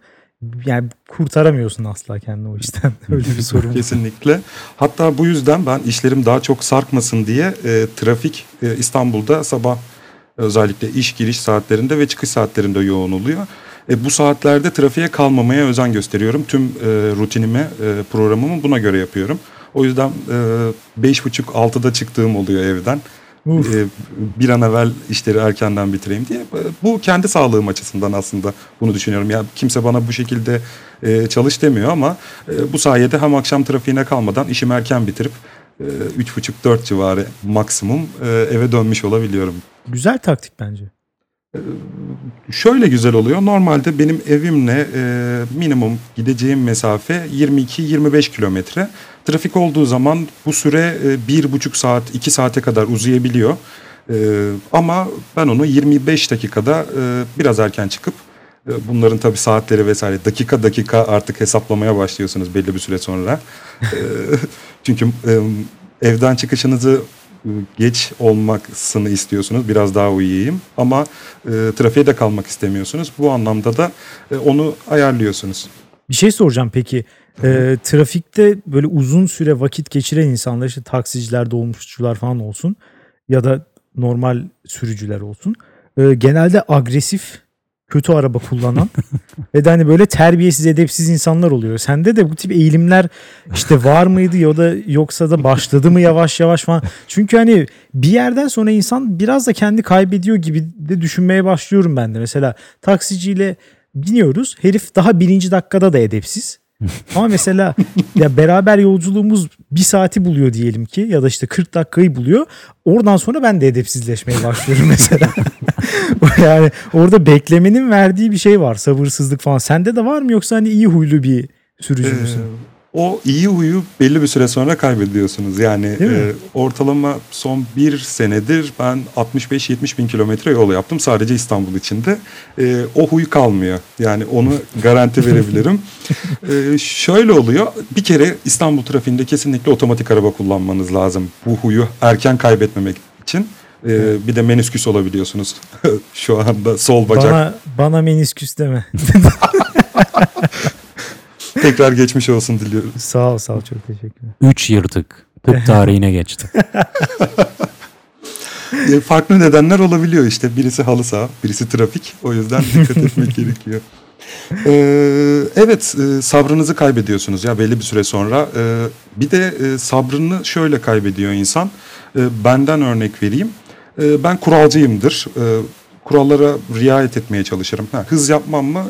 Yani kurtaramıyorsun asla kendini o işten. Öyle bir sorun. Kesinlikle. Hatta bu yüzden ben işlerim daha çok sarkmasın diye e, trafik e, İstanbul'da sabah özellikle iş giriş saatlerinde ve çıkış saatlerinde yoğun oluyor. E, bu saatlerde trafiğe kalmamaya özen gösteriyorum. Tüm e, rutinimi, e, programımı buna göre yapıyorum. O yüzden e, beş buçuk altıda çıktığım oluyor evden. Uf. e, bir an evvel işleri erkenden bitireyim diye. Bu kendi sağlığım açısından aslında bunu düşünüyorum. Ya kimse bana bu şekilde e, çalış demiyor ama e, bu sayede hem akşam trafiğine kalmadan işimi erken bitirip e, 3.30-4 civarı maksimum e, eve dönmüş olabiliyorum. Güzel taktik bence. Şöyle güzel oluyor. Normalde benim evimle e, minimum gideceğim mesafe 22-25 kilometre. Trafik olduğu zaman bu süre e, bir buçuk saat, iki saate kadar uzayabiliyor. E, ama ben onu 25 dakikada e, biraz erken çıkıp e, bunların tabii saatleri vesaire dakika dakika artık hesaplamaya başlıyorsunuz belli bir süre sonra. E, çünkü e, evden çıkışınızı geç olmasını istiyorsunuz. Biraz daha uyuyayım ama e, trafiğe de kalmak istemiyorsunuz. Bu anlamda da e, onu ayarlıyorsunuz. Bir şey soracağım peki. Ee, trafikte böyle uzun süre vakit geçiren insanlar işte taksiciler, dolmuşçular falan olsun ya da normal sürücüler olsun. Ee, genelde agresif, kötü araba kullanan ve de hani böyle terbiyesiz, edepsiz insanlar oluyor. Sende de bu tip eğilimler işte var mıydı ya da yoksa da başladı mı yavaş yavaş falan. Çünkü hani bir yerden sonra insan biraz da kendi kaybediyor gibi de düşünmeye başlıyorum ben de. Mesela taksiciyle biniyoruz. Herif daha birinci dakikada da edepsiz. Ama mesela ya beraber yolculuğumuz bir saati buluyor diyelim ki ya da işte 40 dakikayı buluyor. Oradan sonra ben de edepsizleşmeye başlıyorum mesela. yani orada beklemenin verdiği bir şey var. Sabırsızlık falan. Sende de var mı yoksa hani iyi huylu bir sürücü Ee, müsün? o iyi huyu belli bir süre sonra kaybediyorsunuz. Yani e, ortalama son bir senedir ben 65-70 bin kilometre yol yaptım sadece İstanbul içinde. E, o huy kalmıyor. Yani onu garanti verebilirim. E, şöyle oluyor. Bir kere İstanbul trafiğinde kesinlikle otomatik araba kullanmanız lazım. Bu huyu erken kaybetmemek için. E, bir de menisküs olabiliyorsunuz. Şu anda sol bacak. Bana, bana menisküs deme. Tekrar geçmiş olsun diliyorum. sağ ol sağ ol çok teşekkürler. 3 yırtık. Tıp tarihine geçti. E, farklı nedenler olabiliyor işte. Birisi halı saha, birisi trafik. O yüzden dikkat etmek gerekiyor. Ee, evet e, sabrınızı kaybediyorsunuz ya belli bir süre sonra. Ee, bir de e, sabrını şöyle kaybediyor insan. Ee, benden örnek vereyim. Ee, ben kuralcıyımdır. Ee, kurallara riayet etmeye çalışırım. Ha, hız yapmam mı?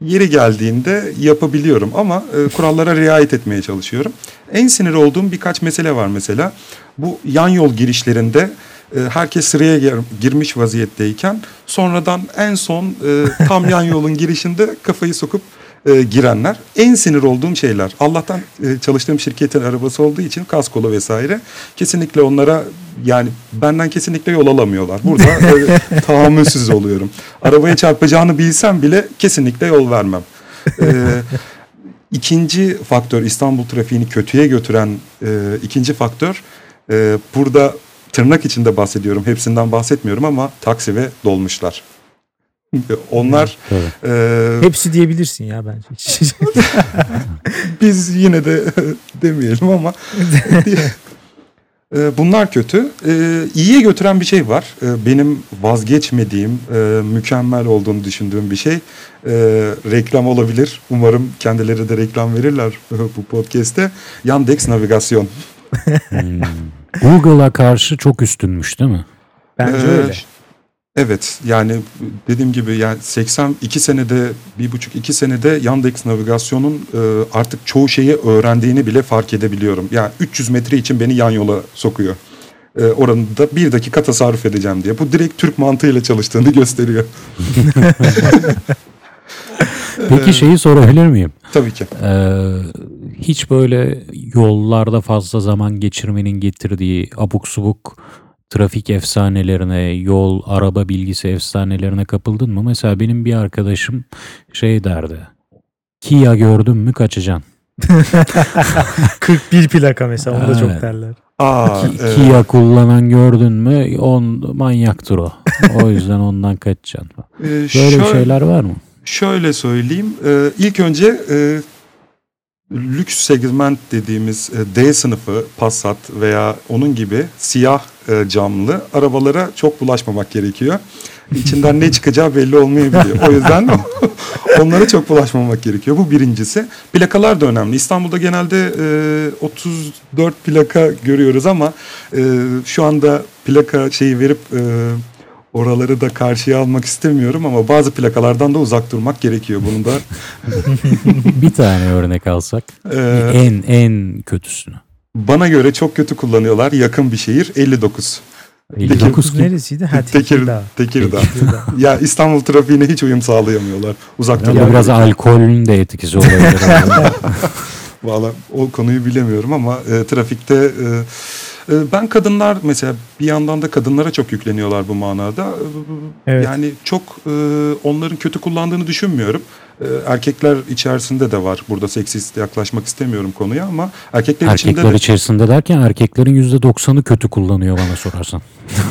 Yeri geldiğinde yapabiliyorum ama e, kurallara riayet etmeye çalışıyorum. En sinir olduğum birkaç mesele var mesela. Bu yan yol girişlerinde e, herkes sıraya gir- girmiş vaziyetteyken sonradan en son e, tam yan yolun girişinde kafayı sokup e, girenler. En sinir olduğum şeyler. Allah'tan e, çalıştığım şirketin arabası olduğu için kaskolu vesaire. Kesinlikle onlara yani benden kesinlikle yol alamıyorlar. Burada e, tahammülsüz oluyorum. Arabaya çarpacağını bilsem bile kesinlikle yol vermem. E, ikinci faktör İstanbul trafiğini kötüye götüren e, ikinci faktör e, burada tırnak içinde bahsediyorum. Hepsinden bahsetmiyorum ama taksi ve dolmuşlar. Onlar e, Hepsi diyebilirsin ya bence. biz yine de demeyelim ama E, bunlar kötü. E, iyiye götüren bir şey var. E, benim vazgeçmediğim, e, mükemmel olduğunu düşündüğüm bir şey. E, reklam olabilir. Umarım kendileri de reklam verirler bu podcast'te. Yandex navigasyon. Hmm. Google'a karşı çok üstünmüş değil mi? bence Ee, öyle. Evet yani dediğim gibi yani 82 senede bir buçuk iki senede Yandex navigasyonun e, artık çoğu şeyi öğrendiğini bile fark edebiliyorum. Yani 300 metre için beni yan yola sokuyor. E, oranında bir dakika tasarruf edeceğim diye. Bu direkt Türk mantığıyla çalıştığını gösteriyor. Peki şeyi sorabilir miyim? Tabii ki. Ee, hiç böyle yollarda fazla zaman geçirmenin getirdiği abuk subuk trafik efsanelerine, yol, araba bilgisi efsanelerine kapıldın mı? Mesela benim bir arkadaşım şey derdi. Kia gördün mü kaçacaksın. 41 plaka mesela onu da çok Evet. derler. Aa, Ki- e, Kia kullanan gördün mü on manyaktır o. O yüzden ondan kaçacaksın. e, Böyle şöyle- şeyler var mı? Şöyle söyleyeyim. E, ilk önce e, lüks segment dediğimiz e, D sınıfı Passat veya onun gibi siyah e, camlı arabalara çok bulaşmamak gerekiyor. içinden ne çıkacağı belli olmayabiliyor. O yüzden onlara çok bulaşmamak gerekiyor. Bu birincisi. Plakalar da önemli. İstanbul'da genelde e, 34 plaka görüyoruz ama e, şu anda plaka şeyi verip e, oraları da karşıya almak istemiyorum ama bazı plakalardan da uzak durmak gerekiyor. Bunu da bir tane örnek alsak. e, En en kötüsünü. bana göre çok kötü kullanıyorlar. Yakın bir şehir 59. 59 kim? neresiydi? Ha, Tekir, Tekirdağ. Tekirdağ. Tekirdağ. ya İstanbul trafiğine hiç uyum sağlayamıyorlar. Uzak Herhalde durmak biraz alkolün de etkisi olabilir. Valla o konuyu bilemiyorum ama e, trafikte e, ben kadınlar mesela bir yandan da kadınlara çok yükleniyorlar bu manada. E, Evet. Yani çok e, onların kötü kullandığını düşünmüyorum. E, erkekler içerisinde de var. Burada seksist yaklaşmak istemiyorum konuya ama erkekler, içinde Erkekler de içerisinde derken erkeklerin %90'ı kötü kullanıyor bana sorarsan.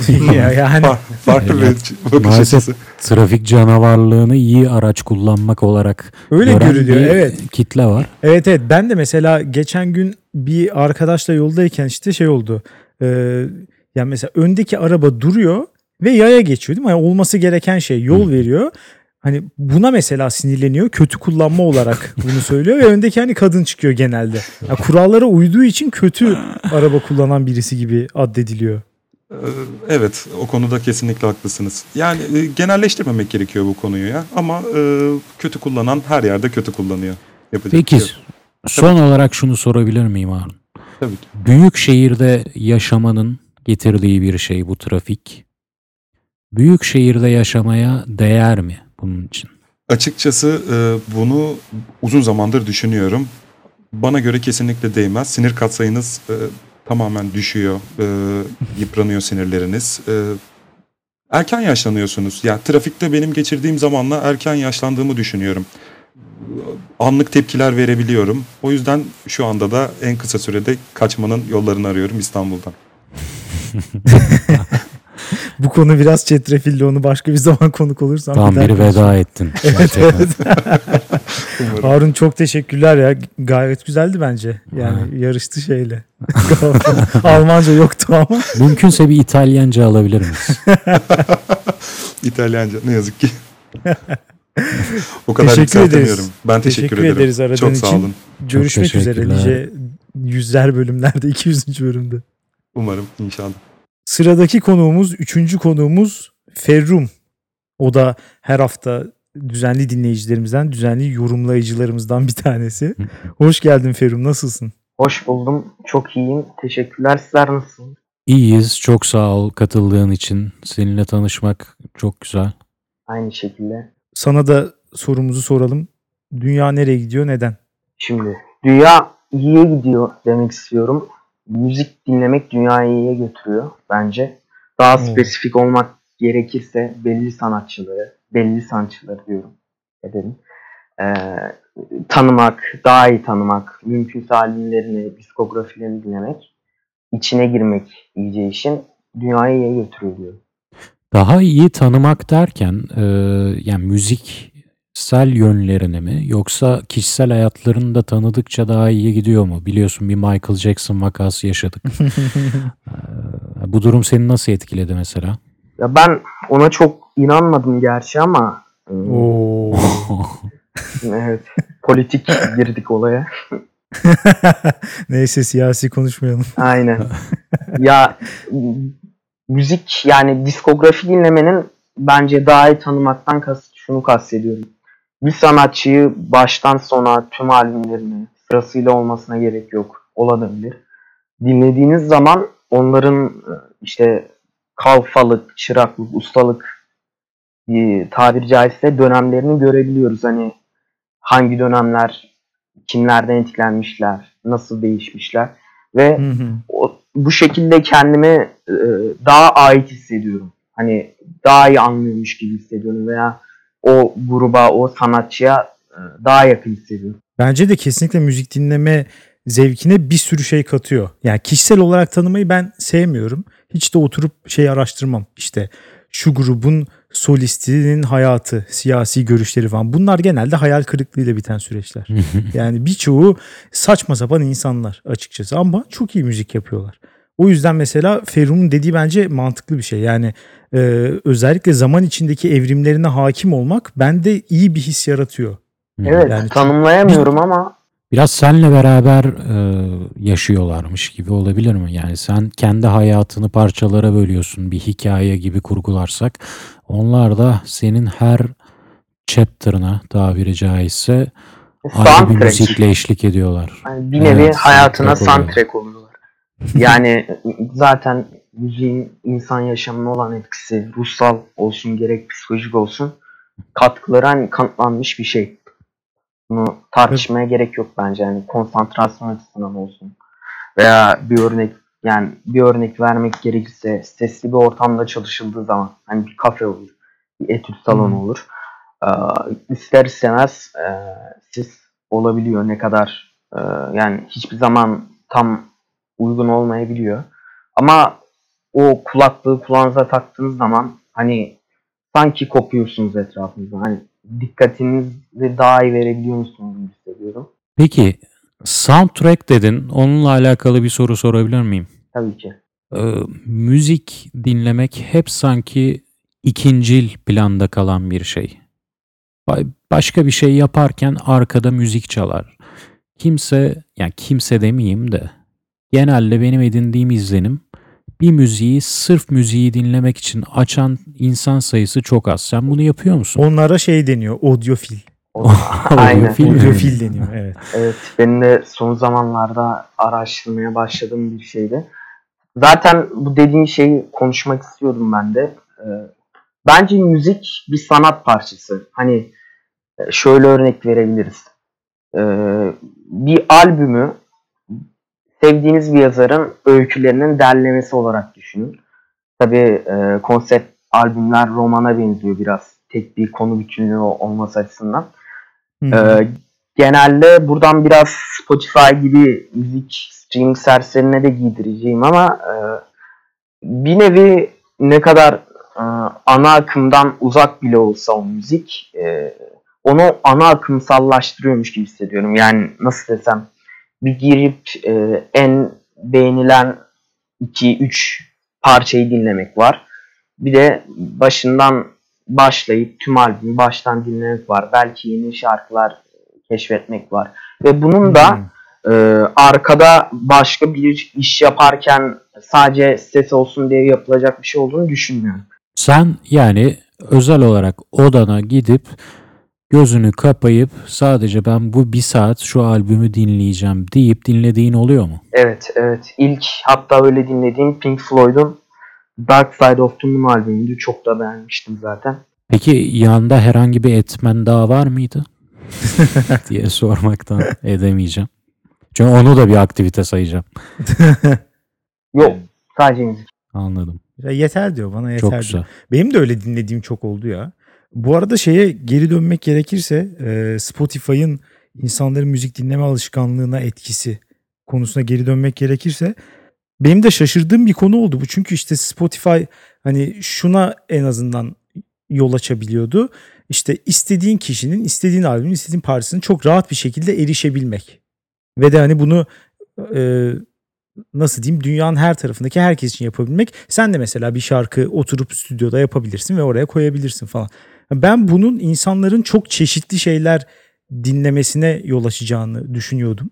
ya, yani fa- farklı bir bakış maalesef açısı. Trafik canavarlığını iyi araç kullanmak olarak öyle görülüyor. bir Evet. kitle var. Evet evet ben de mesela geçen gün bir arkadaşla yoldayken işte şey oldu. Ee, yani mesela öndeki araba duruyor ve yaya geçiyor değil mi? Yani olması gereken şey yol Hı. veriyor. Hani buna mesela sinirleniyor. Kötü kullanma olarak bunu söylüyor ve öndeki hani kadın çıkıyor genelde. Yani kurallara uyduğu için kötü araba kullanan birisi gibi addediliyor. Ee, Evet o konuda kesinlikle haklısınız. Yani e, genelleştirmemek gerekiyor bu konuyu ya. Ama e, kötü kullanan her yerde kötü kullanıyor. Yapacak Peki şey son olarak şunu sorabilir miyim Harun? Tabii ki. Büyük şehirde yaşamanın getirdiği bir şey bu trafik. Büyük şehirde yaşamaya değer mi bunun için? Açıkçası e, bunu uzun zamandır düşünüyorum. Bana göre kesinlikle değmez. Sinir katsayınız e, tamamen düşüyor. E, yıpranıyor sinirleriniz. Erken yaşlanıyorsunuz. Ya trafikte benim geçirdiğim zamanla erken yaşlandığımı düşünüyorum. Anlık tepkiler verebiliyorum. O yüzden şu anda da en kısa sürede kaçmanın yollarını arıyorum İstanbul'dan. Bu konu biraz çetrefilli onu başka bir zaman konuk olursam. Tam bir veda ettin. Evet, evet. Harun çok teşekkürler ya. Gayet güzeldi bence. Yani yarıştı şeyle. Almanca yoktu ama. Mümkünse bir İtalyanca alabilir miyiz? İtalyanca ne yazık ki. o kadar Teşekkür ederiz. Ben teşekkür, Teşekkür ederim. ederiz aradığın Çok sağ için. olun. Görüşmek üzere nice yüzler bölümlerde 200. bölümde. Umarım inşallah. Sıradaki konuğumuz, üçüncü konuğumuz Ferrum. O da her hafta düzenli dinleyicilerimizden, düzenli yorumlayıcılarımızdan bir tanesi. Hoş geldin Ferrum, nasılsın? Hoş buldum. Çok iyiyim. Teşekkürler. Sizler nasılsınız? İyiyiz. Çok sağ ol katıldığın için. Seninle tanışmak çok güzel. Aynı şekilde. Sana da sorumuzu soralım. Dünya nereye gidiyor, neden? Şimdi dünya iyiye gidiyor demek istiyorum. Müzik dinlemek dünyayı iyiye götürüyor bence. Daha Hmm. spesifik olmak gerekirse belli sanatçıları, belli sanatçıları diyorum edelim. Ee, tanımak, daha iyi tanımak, mümkünse albümlerini, diskografilerini dinlemek, içine girmek iyice işin dünyayı iyiye götürüyor diyorum. Daha iyi tanımak derken e, yani müziksel yönlerini mi yoksa kişisel hayatlarını da tanıdıkça daha iyi gidiyor mu? Biliyorsun bir Michael Jackson vakası yaşadık. E, bu durum seni nasıl etkiledi mesela? Ya ben ona çok inanmadım gerçi ama e, Oo. evet politik girdik olaya. Neyse siyasi konuşmayalım. Aynen. ya m- müzik yani diskografi dinlemenin bence daha iyi tanımaktan kas şunu kastediyorum. Bir sanatçıyı baştan sona tüm albümlerini sırasıyla olmasına gerek yok. Olabilir. Dinlediğiniz zaman onların e, işte kalfalık, çıraklık, ustalık tabiri caizse dönemlerini görebiliyoruz. Hani hangi dönemler kimlerden etkilenmişler, nasıl değişmişler ve Hı hı. o, bu şekilde kendimi e, daha ait hissediyorum. Hani daha iyi anlıyormuş gibi hissediyorum veya o gruba, o sanatçıya e, daha yakın hissediyorum. Bence de kesinlikle müzik dinleme zevkine bir sürü şey katıyor. Yani kişisel olarak tanımayı ben sevmiyorum. Hiç de oturup şey araştırmam. İşte şu grubun solistinin hayatı, siyasi görüşleri falan. Bunlar genelde hayal kırıklığıyla biten süreçler. Yani birçoğu saçma sapan insanlar açıkçası ama çok iyi müzik yapıyorlar. O yüzden mesela Ferruh'un dediği bence mantıklı bir şey. Yani e, özellikle zaman içindeki evrimlerine hakim olmak bende iyi bir his yaratıyor. Hı. Evet Yani tanımlayamıyorum ama Biraz senle beraber e, yaşıyorlarmış gibi olabilir mi? Yani sen kendi hayatını parçalara bölüyorsun bir hikaye gibi kurgularsak. Onlar da senin her chapter'ına tabiri caizse ayrı bir müzikle eşlik ediyorlar. Yani bir nevi Evet, hayatına soundtrack oluyor. Yani zaten müziğin insan yaşamına olan etkisi ruhsal olsun gerek psikolojik olsun katkıları hani kanıtlanmış bir şey. Bunu tartışmaya gerek yok bence yani konsantrasyon açısından olsun. Veya bir örnek yani bir örnek vermek gerekirse sesli bir ortamda çalışıldığı zaman hani bir kafe olur, bir etüt salonu Hı. olur. Ee, ister istemez e, ses olabiliyor ne kadar e, yani hiçbir zaman tam uygun olmayabiliyor. Ama o kulaklığı kulağınıza taktığınız zaman hani sanki kopuyorsunuz etrafınızda. Hani dikkatinizi daha iyi verebiliyor musunuz gibi hissediyorum. Peki soundtrack dedin. Onunla alakalı bir soru sorabilir miyim? Tabii ki. Ee, müzik dinlemek hep sanki ikincil planda kalan bir şey. Ba- Başka bir şey yaparken arkada müzik çalar. Kimse, yani kimse demeyeyim de genelde benim edindiğim izlenim bir müziği sırf müziği dinlemek için açan insan sayısı çok az. Sen bunu yapıyor musun? Onlara şey deniyor. Audiofil. Aynen. Audiofil deniyor evet. Evet, benim de son zamanlarda araştırmaya başladığım bir şeydi. Zaten bu dediğin şeyi konuşmak istiyordum ben de. Ee, bence müzik bir sanat parçası. Hani e, şöyle örnek verebiliriz. Ee, bir albümü sevdiğiniz bir yazarın öykülerinin derlemesi olarak düşünün. Tabii e, konsept albümler romana benziyor biraz. Tek bir konu bütünlüğü olması açısından. Hı. Ee, genelde buradan biraz Spotify gibi müzik streaming servislerine de giydireceğim ama e, bir nevi ne kadar e, ana akımdan uzak bile olsa o müzik e, onu ana akımsallaştırıyormuş gibi hissediyorum. Yani nasıl desem bir girip e, en beğenilen 2-3 parçayı dinlemek var. Bir de başından başlayıp tüm albümü baştan dinlemek var. Belki yeni şarkılar keşfetmek var. Ve bunun da Hı. e, arkada başka bir iş yaparken sadece ses olsun diye yapılacak bir şey olduğunu düşünmüyorum. Sen yani özel olarak odana gidip gözünü kapayıp sadece ben bu bir saat şu albümü dinleyeceğim deyip dinlediğin oluyor mu? Evet, evet. İlk hatta öyle dinlediğim Pink Floyd'un Dark Side of the Moon albümüydü. Çok da beğenmiştim zaten. Peki yanında herhangi bir etmen daha var mıydı? diye sormaktan edemeyeceğim. Çünkü onu da bir aktivite sayacağım. Yok, sadece müzik. Anladım. Ya yeter diyor bana yeter Çok diyor. güzel. Benim de öyle dinlediğim çok oldu ya. Bu arada şeye geri dönmek gerekirse e, Spotify'ın insanların müzik dinleme alışkanlığına etkisi konusuna geri dönmek gerekirse benim de şaşırdığım bir konu oldu bu. Çünkü işte Spotify hani şuna en azından yol açabiliyordu. İşte istediğin kişinin istediğin albümün istediğin parçasını çok rahat bir şekilde erişebilmek. Ve de hani bunu e, nasıl diyeyim dünyanın her tarafındaki herkes için yapabilmek. Sen de mesela bir şarkı oturup stüdyoda yapabilirsin ve oraya koyabilirsin falan. Ben bunun insanların çok çeşitli şeyler dinlemesine yol açacağını düşünüyordum.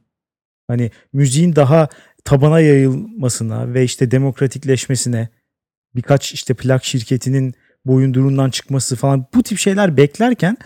Hani müziğin daha tabana yayılmasına ve işte demokratikleşmesine birkaç işte plak şirketinin boyundurundan çıkması falan bu tip şeyler beklerken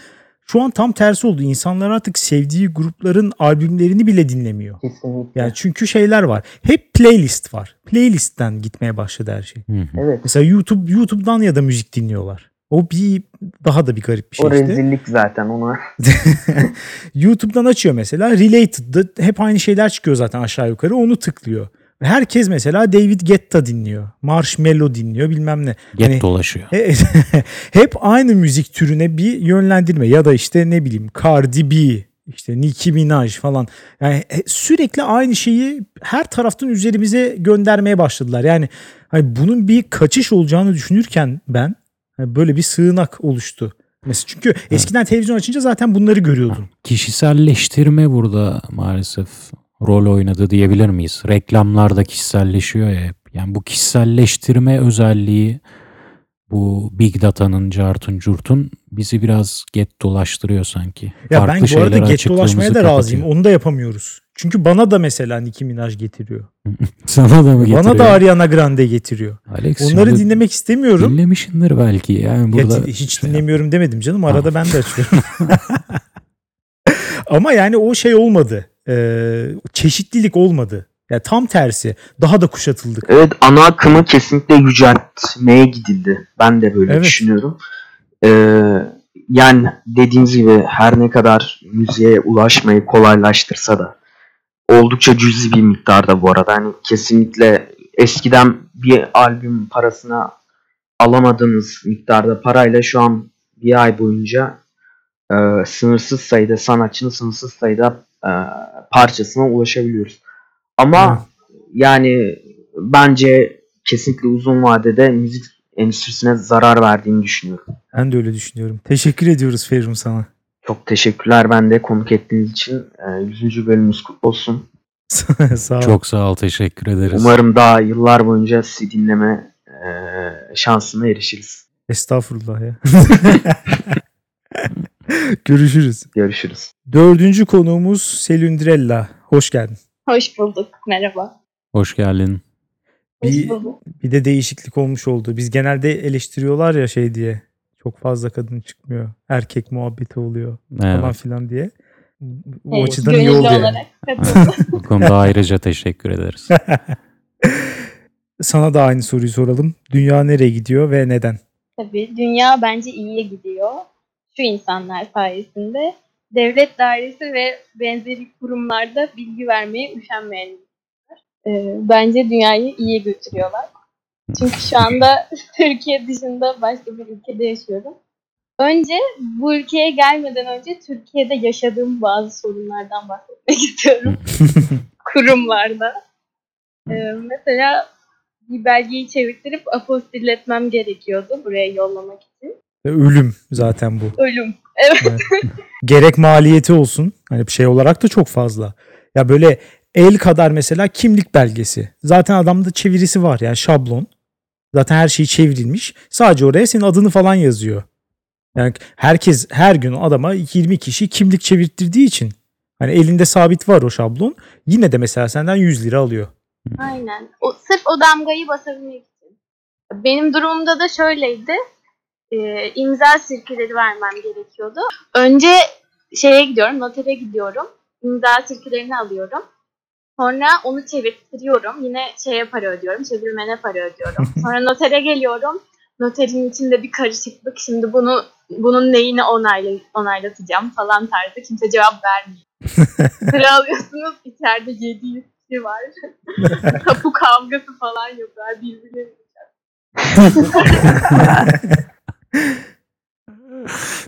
şu an tam tersi oldu. İnsanlar artık sevdiği grupların albümlerini bile dinlemiyor. Kesinlikle. Yani çünkü şeyler var. Hep playlist var. Playlistten gitmeye başladı her şey. Hı hı. Evet. Mesela YouTube YouTube'dan ya da müzik dinliyorlar. O bir daha da bir garip bir şey O işte. rezillik zaten ona. YouTube'dan açıyor mesela. Related'da hep aynı şeyler çıkıyor zaten aşağı yukarı. Onu tıklıyor. Herkes mesela David Guetta dinliyor. Marshmello dinliyor bilmem ne. Get Hani- dolaşıyor. He- hep aynı müzik türüne bir yönlendirme ya da işte ne bileyim Cardi B, işte Nicki Minaj falan. Yani sürekli aynı şeyi her taraftan üzerimize göndermeye başladılar. Yani hani bunun bir kaçış olacağını düşünürken ben hani böyle bir sığınak oluştu. Mesela çünkü eskiden televizyon açınca zaten bunları görüyordun. Kişiselleştirme burada maalesef rol oynadı diyebilir miyiz? Reklamlar da kişiselleşiyor ya hep. Yani bu kişiselleştirme özelliği bu Big Data'nın cartun curtun bizi biraz get dolaştırıyor sanki. Ya Farklı ben bu arada get dolaşmaya da razıyım. kapatıyor. Onu da yapamıyoruz. Çünkü bana da mesela Nicki Minaj getiriyor. Sana da mı getiriyor? Bana da Ariana Grande getiriyor. Alex, Onları dinlemek istemiyorum. Dinlemişsindir belki. Yani Ya burada ti- hiç dinlemiyorum demedim canım. Arada ben de açıyorum. Ama yani o şey olmadı. Ee, çeşitlilik olmadı. Ya tam tersi. Daha da kuşatıldık. Evet ana akımı kesinlikle yüceltmeye gidildi. Ben de böyle Evet. düşünüyorum. Ee, yani dediğiniz gibi her ne kadar müziğe ulaşmayı kolaylaştırsa da oldukça cüzi bir miktarda bu arada. Hani kesinlikle eskiden bir albüm parasına alamadığınız miktarda parayla şu an bir ay boyunca e, sınırsız sayıda sanatçının sınırsız sayıda e, parçasına ulaşabiliyoruz. Ama yani bence kesinlikle uzun vadede müzik endüstrisine zarar verdiğini düşünüyorum. Ben de öyle düşünüyorum. Teşekkür ediyoruz Ferum sana. Çok teşekkürler ben de konuk ettiğiniz için. E, 100. bölümümüz kutlu olsun. Sağ ol. çok sağ ol. Teşekkür ederiz. Umarım daha yıllar boyunca sizi dinleme e, şansına erişiriz. Estağfurullah ya. Görüşürüz. Görüşürüz. Dördüncü konuğumuz Selündrella. Hoş geldin. Hoş bulduk. Merhaba. Hoş geldin. Hoş Bir- bulduk. Bir de değişiklik olmuş oldu. Biz genelde eleştiriyorlar ya şey diye. Çok fazla kadın çıkmıyor. Erkek muhabbeti oluyor falan Evet. filan diye. Bu Evet, açıdan iyi oldu yani. Bu konuda ayrıca teşekkür ederiz. Sana da aynı soruyu soralım. Dünya nereye gidiyor ve neden? Tabii dünya bence iyiye gidiyor. Şu insanlar sayesinde devlet dairesi ve benzeri kurumlarda bilgi vermeye üşenmeyen insanlar. Ee, bence dünyayı iyiye götürüyorlar. Çünkü şu anda Türkiye dışında başka bir ülkede yaşıyorum. Önce bu ülkeye gelmeden önce Türkiye'de yaşadığım bazı sorunlardan bahsetmek istiyorum. Kurumlarda. Ee, mesela bir belgeyi çevirtirip apostilletmem gerekiyordu buraya yollamak için. Ölüm zaten bu. Ölüm. Gerek maliyeti olsun. Hani bir şey olarak da çok fazla. Ya böyle el kadar mesela kimlik belgesi. Zaten adamda çevirisi var yani şablon. Zaten her şey çevrilmiş. Sadece oraya senin adını falan yazıyor. Yani herkes her gün adama 20 kişi kimlik çevirttirdiği için hani elinde sabit var o şablon. Yine de mesela senden 100 lira alıyor. Aynen. O, sırf o damgayı basabilmek için. Benim durumumda da şöyleydi. Ee, imza sirküleri vermem gerekiyordu. Önce şeye gidiyorum, notere gidiyorum. İmza sirkülerini alıyorum. Sonra onu çevirtiyorum. Yine şeye para ödüyorum, çevirmene para ödüyorum. Sonra notere geliyorum. Noterin içinde bir karışıklık. Şimdi bunu bunun neyini onayla, onaylatacağım falan tarzı. Kimse cevap vermiyor. Sıra alıyorsunuz. içeride 700 kişi var. Tapu kavgası falan yapıyorlar birbirine.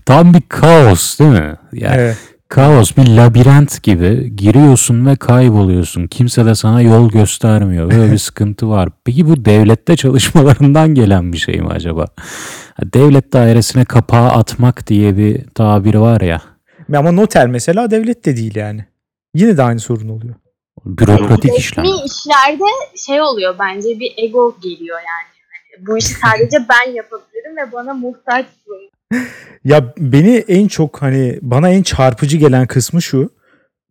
Tam bir kaos değil mi? Yani Evet. kaos bir labirent gibi giriyorsun ve kayboluyorsun. Kimse de sana yol göstermiyor. Böyle bir sıkıntı var. Peki bu devlette çalışmalarından gelen bir şey mi acaba? Devlet dairesine kapağı atmak diye bir tabir var ya. Ama noter mesela devlet de değil yani. Yine de aynı sorun oluyor. Bürokratik işlem. Resmi işlerde şey oluyor bence bir ego geliyor yani. Bu işi sadece ben yapabilirim ve bana muhtaçsın. Ya beni en çok hani bana en çarpıcı gelen kısmı şu.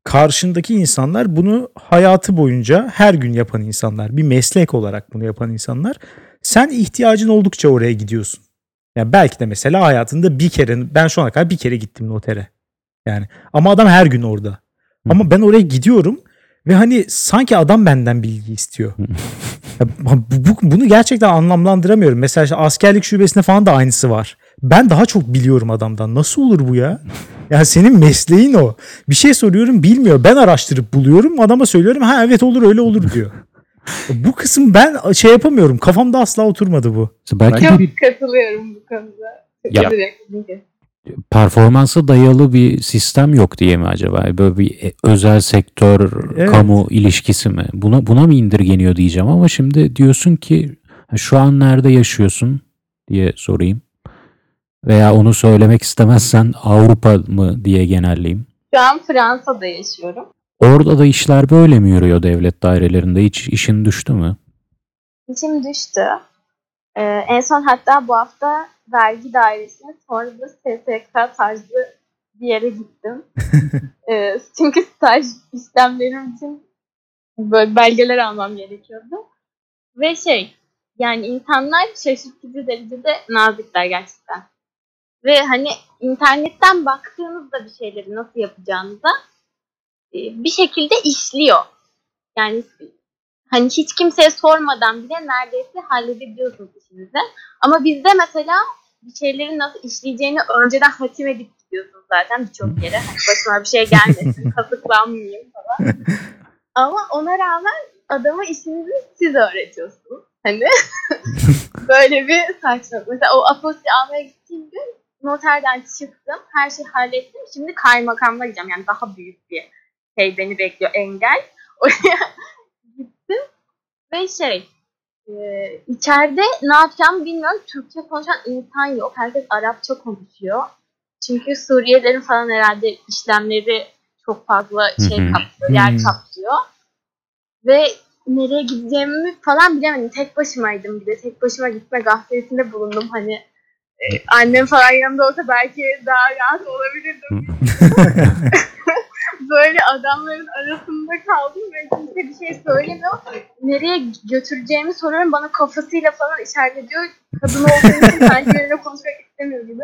Karşındaki insanlar bunu hayatı boyunca her gün yapan insanlar. Bir meslek olarak bunu yapan insanlar. Sen ihtiyacın oldukça oraya gidiyorsun. Yani belki de mesela hayatında bir kere ben şu ana kadar bir kere gittim notere. Yani ama adam her gün orada. Ama ben oraya gidiyorum ve hani sanki adam benden bilgi istiyor. Ya bu- bu- bunu gerçekten anlamlandıramıyorum. Mesela işte askerlik şubesinde falan da aynısı var. Ben daha çok biliyorum adamdan. Nasıl olur bu ya? Ya senin mesleğin o. Bir şey soruyorum bilmiyor. Ben araştırıp buluyorum. Adama söylüyorum. Ha evet olur öyle olur diyor. bu kısım ben şey yapamıyorum. Kafamda asla oturmadı bu. Belki Çok katılıyorum bu konuda. Çok Ya-. Performansa dayalı bir sistem yok diye mi acaba? Böyle bir e, özel sektör, Evet. kamu ilişkisi mi? Buna buna mı indirgeniyor diyeceğim ama şimdi diyorsun ki "Ha, şu an nerede yaşıyorsun diye sorayım. Veya onu söylemek istemezsen Avrupa mı diye genelleyeyim. Şu an Fransa'da yaşıyorum. Orada da işler böyle mi yürüyor devlet dairelerinde? Hiç işin düştü mü? İçim düştü. Ee, en son hatta bu hafta vergi dairesine sonra da SSK tarzı bir yere gittim. Ee, çünkü staj işlemlerim için böyle belgeler almam gerekiyordu. Ve şey yani insanlar şaşırtıcı derecede nazikler gerçekten. Ve hani internetten baktığınızda bir şeyleri nasıl yapacağınıza e, bir şekilde işliyor. Yani hani hiç kimseye sormadan bile neredeyse halledebiliyorsunuz işinizi. Ama bizde mesela bir şeylerin nasıl işleyeceğini önceden hatim edip gidiyorsunuz zaten birçok yere. Hani başıma bir şey gelmesin, kasıklanmayayım falan. Ama ona rağmen adama işinizi siz öğretiyorsunuz. Hani böyle bir saçmalık. Mesela o aposti almaya gittiğim gün noterden çıktım. Her şeyi hallettim. Şimdi kaymakamla gideceğim. Yani daha büyük bir şey beni bekliyor. Engel. Oraya. Ve şey e, içeride ne yapacağımı bilmiyorum. Türkçe konuşan insan yok. Herkes Arapça konuşuyor. Çünkü Suriyelilerin falan herhalde işlemleri çok fazla şey kaplıyor, yer Hmm. kaplıyor. Ve nereye gideceğimi falan bilemedim. Tek başımaydım bir de. Tek başıma gitme gafletinde bulundum. Hani e, annem falan yanımda olsa belki daha rahat olabilirdim. Böyle adamların arasında kaldım ve kimse bir şey söylemiyor. Nereye götüreceğimi soruyorum. Bana kafasıyla falan işaret ediyor. Kadın olduğu için sanki benimle konuşmak istemiyor gibi.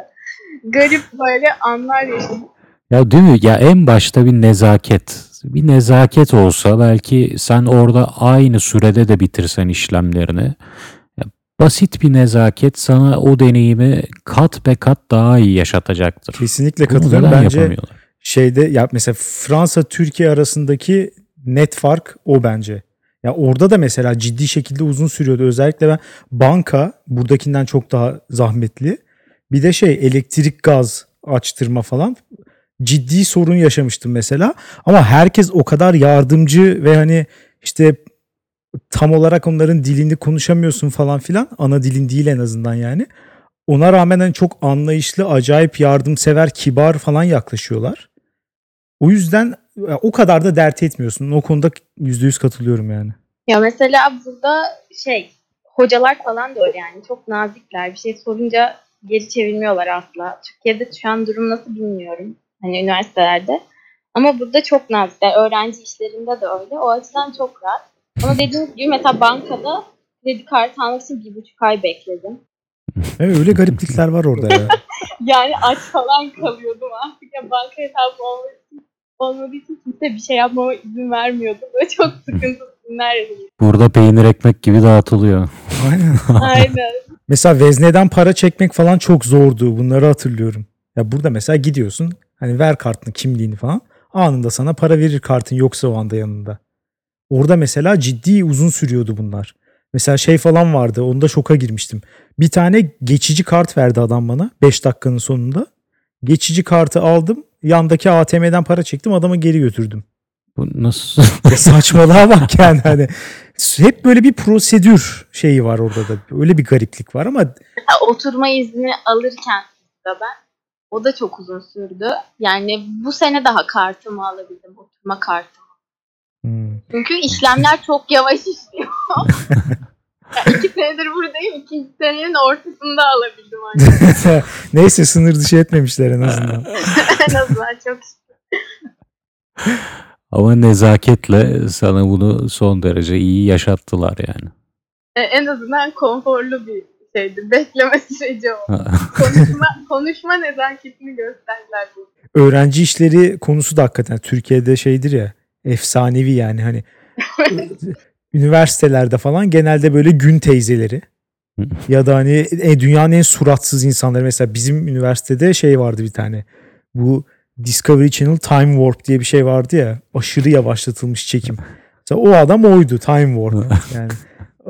Garip böyle anlar yaşadım. Ya değil mi? Ya en başta bir nezaket. Bir nezaket olsa belki sen orada aynı sürede de bitirsen işlemlerini. Ya basit bir nezaket sana o deneyimi kat be kat daha iyi yaşatacaktır. Kesinlikle katılıyorum. Bence yapamıyorlar? Şeyde ya mesela Fransa Türkiye arasındaki net fark o bence. Ya orada da mesela ciddi şekilde uzun sürüyordu. Özellikle ben banka buradakinden çok daha zahmetli. Bir de şey elektrik gaz açtırma falan ciddi sorun yaşamıştım mesela. Ama herkes o kadar yardımcı ve hani işte tam olarak onların dilini konuşamıyorsun falan filan. Ana dilin değil en azından yani. Ona rağmen hani çok anlayışlı, acayip yardımsever, kibar falan yaklaşıyorlar. O yüzden o kadar da dert etmiyorsun. O konuda yüzde yüz katılıyorum yani. Ya mesela burada şey hocalar falan da öyle yani çok nazikler. Bir şey sorunca geri çevirmiyorlar asla. Türkiye'de şu an durum nasıl bilmiyorum. Hani üniversitelerde. Ama burada çok nazikler. Öğrenci işlerinde de öyle. O açıdan çok rahat. Ama dediğim gibi mesela bankada kredi kartı almak için bir buçuk ay bekledim. Evet, öyle gariplikler var orada ya. Yani aç falan kalıyordum artık. Ya banka hesabı için, olmadığı için kimse bir şey yapmama izin vermiyordu. Böyle çok sıkıntılı günler yaşadım. Burada peynir ekmek gibi dağıtılıyor. Aynen. Aynen. Mesela vezneden para çekmek falan çok zordu. Bunları hatırlıyorum. Ya burada mesela gidiyorsun hani ver kartını kimliğini falan anında sana para verir kartın yoksa o anda yanında. Orada mesela ciddi uzun sürüyordu bunlar. Mesela şey falan vardı onda şoka girmiştim. Bir tane geçici kart verdi adam bana 5 dakikanın sonunda. Geçici kartı aldım yandaki ATM'den para çektim adama geri götürdüm. Bu nasıl? Ya saçmalığa bak yani hani hep böyle bir prosedür şeyi var orada da. Öyle bir gariplik var ama Ha, oturma izni alırken da ben o da çok uzun sürdü. Yani bu sene daha kartımı alabildim. Oturma kartımı. Hmm. Çünkü işlemler çok yavaş işliyor. ya iki senedir buradayım. İkinci senenin ortasında alabildim ancak. Neyse sınır dışı etmemişler en azından. en azından çok Ama nezaketle sana bunu son derece iyi yaşattılar yani. E, en azından konforlu bir şeydi. Bekleme süreci o. Konuşma, konuşma nezaketini gösterdiler. Öğrenci işleri konusu da hakikaten Türkiye'de şeydir ya efsanevi yani hani üniversitelerde falan genelde böyle gün teyzeleri ya da hani e, dünyanın en suratsız insanları mesela bizim üniversitede şey vardı bir tane bu Discovery Channel Time Warp diye bir şey vardı ya aşırı yavaşlatılmış çekim. Mesela o adam oydu Time Warp yani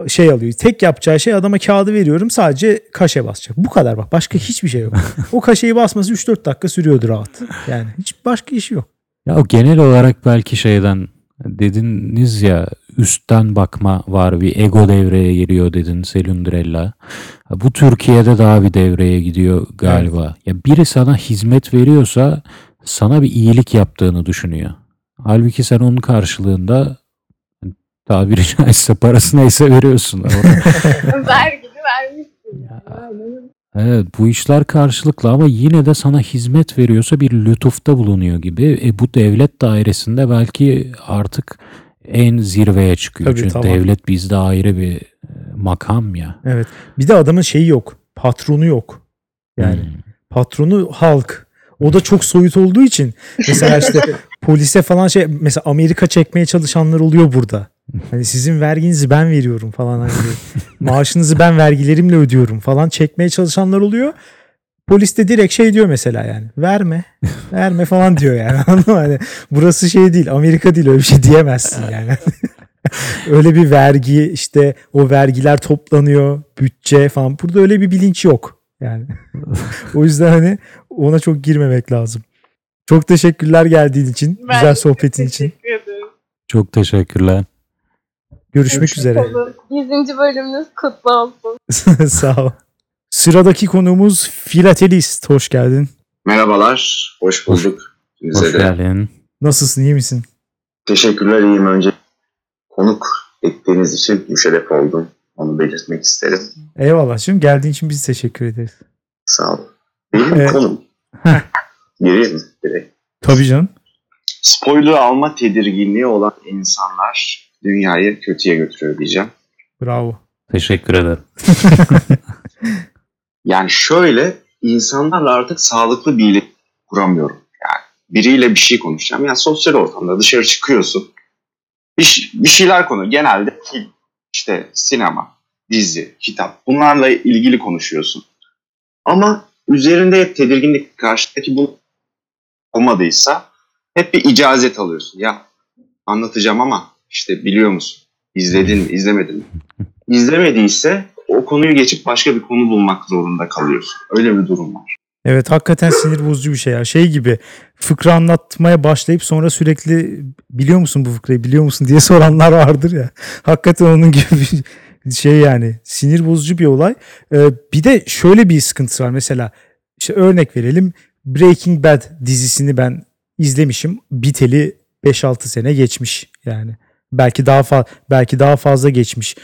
şey alıyor. Tek yapacağı şey adama kağıdı veriyorum sadece kaşe basacak. Bu kadar bak başka hiçbir şey yok. O kaşeyi basması 3-4 dakika sürüyordu rahat. Yani hiç başka işi yok. Ya o genel olarak belki şeyden dediniz ya üstten bakma var bir ego devreye giriyor dedin Selundrella. Bu Türkiye'de daha bir devreye gidiyor galiba. Ya biri sana hizmet veriyorsa sana bir iyilik yaptığını düşünüyor. Halbuki sen onun karşılığında Tabiri caizse parası neyse veriyorsun. Ver gibi vermişsin. Evet bu işler karşılıklı ama yine de sana hizmet veriyorsa bir lütufta bulunuyor gibi. E, bu devlet dairesinde belki artık en zirveye çıkıyor. Tabii, Çünkü tamam. devlet bizde ayrı bir e, makam ya. Evet. Bir de adamın şeyi yok. Patronu yok. Yani Hmm. patronu halk. O da çok soyut olduğu için mesela işte polise falan şey mesela Amerika çekmeye çalışanlar oluyor burada. Hani sizin verginizi ben veriyorum falan hani maaşınızı ben vergilerimle ödüyorum falan çekmeye çalışanlar oluyor. Polis de direkt şey diyor mesela yani verme verme falan diyor yani? Hani burası şey değil Amerika değil öyle bir şey diyemezsin yani. öyle bir vergi işte o vergiler toplanıyor bütçe falan burada öyle bir bilinç yok yani. o yüzden hani ona çok girmemek lazım. Çok teşekkürler geldiğin için, Ben güzel sohbetin için. Ederim. Çok teşekkürler. Görüşmek üzere. Olun. 100. bölümünüz kutlu olsun. Sağ ol. Sıradaki konuğumuz Filatelist. Hoş geldin. Merhabalar, hoş bulduk. Hoş Size de. geldin. Nasılsın, iyi misin? Teşekkürler, iyiyim. Önce konuk ettiğiniz için müşerref oldum. Onu belirtmek isterim. Eyvallah. Şimdi geldiğin için biz teşekkür ederiz. Sağ olun. Benim Evet. konum. Gireyim mi? Direkt. Tabii canım. Spoiler alma tedirginliği olan insanlar dünyayı kötüye götürüyor diyeceğim. Bravo. Teşekkür ederim. Yani şöyle, insanlarla artık sağlıklı bir iletişim kuramıyorum. Yani biriyle bir şey konuşacağım. Yani sosyal ortamda dışarı çıkıyorsun. Bir, bir şeyler konu. Genelde film, işte sinema, dizi, kitap. Bunlarla ilgili konuşuyorsun. Ama üzerinde hep tedirginlik karşıdaki bu olmadıysa hep bir icazet alıyorsun. Ya anlatacağım ama işte biliyor musun? İzledin mi, izlemedin mi? İzlemediyse o konuyu geçip başka bir konu bulmak zorunda kalıyorsun. Öyle bir durum var. Evet hakikaten sinir bozucu bir şey ya. Şey gibi fıkra anlatmaya başlayıp sonra sürekli biliyor musun bu fıkrayı biliyor musun diye soranlar vardır ya. Hakikaten onun gibi bir şey yani sinir bozucu bir olay. Ee, bir de şöyle bir sıkıntısı var mesela işte örnek verelim Breaking Bad dizisini ben izlemişim biteli 5-6 sene geçmiş yani. Belki daha fa- belki daha fazla geçmiş.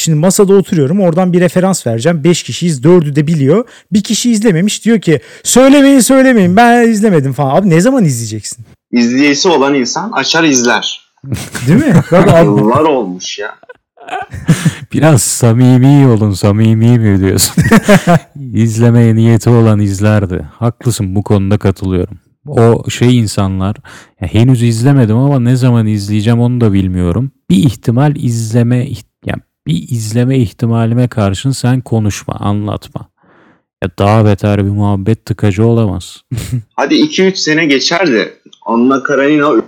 Şimdi masada oturuyorum oradan bir referans vereceğim. 5 kişiyiz 4'ü de biliyor. Bir kişi izlememiş diyor ki söylemeyin söylemeyin ben izlemedim falan. Abi ne zaman izleyeceksin? İzleyesi olan insan açar izler. Değil mi? Bak Yıllar olmuş ya. Biraz samimi olun samimi mi diyorsun? İzlemeye niyeti olan izlerdi. Haklısın bu konuda katılıyorum. O şey insanlar ya henüz izlemedim ama ne zaman izleyeceğim onu da bilmiyorum. Bir ihtimal izleme bir izleme ihtimalime karşın sen konuşma, anlatma. Ya daha beter bir muhabbet tıkacı olamaz. Hadi 2-3 sene geçer de Anna Karenina.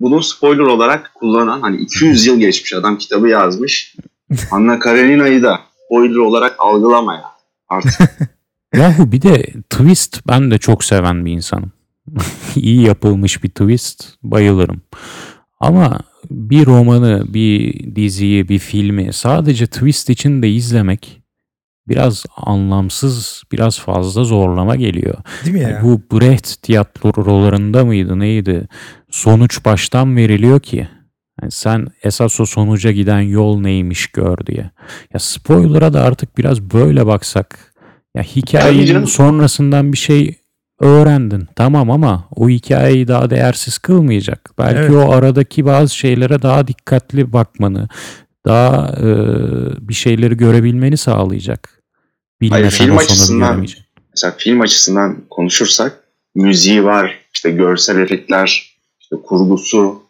Bunu spoiler olarak kullanan hani 200 yıl geçmiş adam kitabı yazmış. Anna Karenina'yı da spoiler olarak algılama ya. Artık Yahu bir de twist ben de çok seven bir insanım. İyi yapılmış bir twist bayılırım. Ama bir romanı, bir diziyi, bir filmi sadece twist için de izlemek biraz anlamsız, biraz fazla zorlama geliyor. değil mi ya? Bu Brecht tiyatrolarında mıydı neydi? Sonuç baştan veriliyor ki. Yani sen esas o sonuca giden yol neymiş gör diye. Ya spoiler'a da artık biraz böyle baksak. Ya hikayenin sonrasından bir şey öğrendin. Tamam ama o hikayeyi daha değersiz kılmayacak. Belki Evet. o aradaki bazı şeylere daha dikkatli bakmanı, daha e, bir şeyleri görebilmeni sağlayacak. Bilmesen film açısından- mesela film açısından konuşursak müziği var, işte görsel efektler, işte kurgusu.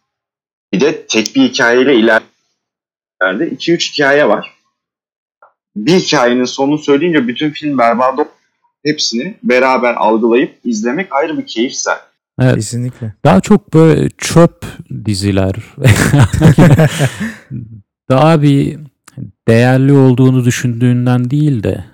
Bir de tek bir hikayeyle ileride 2-3 hikaye var. Bir hikayenin sonunu söyleyince bütün film berbat ol- hepsini beraber algılayıp izlemek ayrı bir keyif zaten. Evet. Kesinlikle. Daha çok böyle çöp diziler. daha bir değerli olduğunu düşündüğünden değil de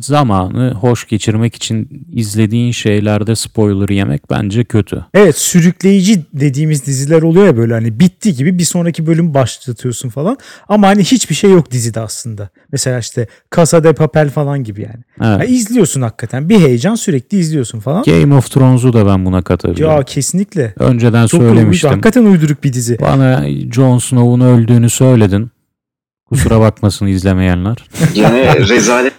zamanı hoş geçirmek için izlediğin şeylerde spoiler yemek bence kötü. Evet sürükleyici dediğimiz diziler oluyor ya böyle hani bitti gibi bir sonraki bölüm başlatıyorsun falan. Ama hani hiçbir şey yok dizide aslında. Mesela işte Casa de Papel falan gibi yani. Evet. Ya izliyorsun hakikaten bir heyecan sürekli izliyorsun falan. Game of Thrones'u da ben buna katabiliyorum. Ya kesinlikle. Önceden Çok söylemiştim. hakikaten uyduruk bir dizi. Bana Jon Snow'un öldüğünü söyledin. Kusura bakmasın izlemeyenler. Gene rezalet.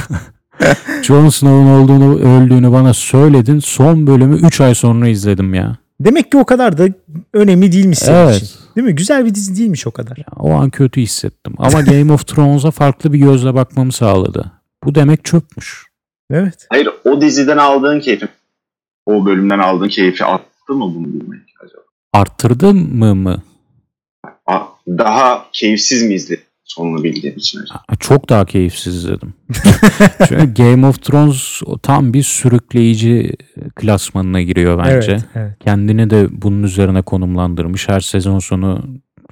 Jon Snow'un olduğunu öldüğünü bana söyledin. Son bölümü 3 ay sonra izledim ya. Demek ki o kadar da önemli değilmiş senin Evet. için. Değil mi? Güzel bir dizi değilmiş o kadar. O an kötü hissettim. Ama Game of Thrones'a farklı bir gözle bakmamı sağladı. Bu demek çöpmüş. Evet. Hayır o diziden aldığın keyfi, o bölümden aldığın keyfi attı mı bunu bilmek acaba? Arttırdı mı mı? Daha keyifsiz mi izledin sonunu bildiğin için Çok daha keyifsiz izledim. Çünkü Game of Thrones o tam bir sürükleyici klasmanına giriyor bence. Evet, evet. Kendini de bunun üzerine konumlandırmış. Her sezon sonu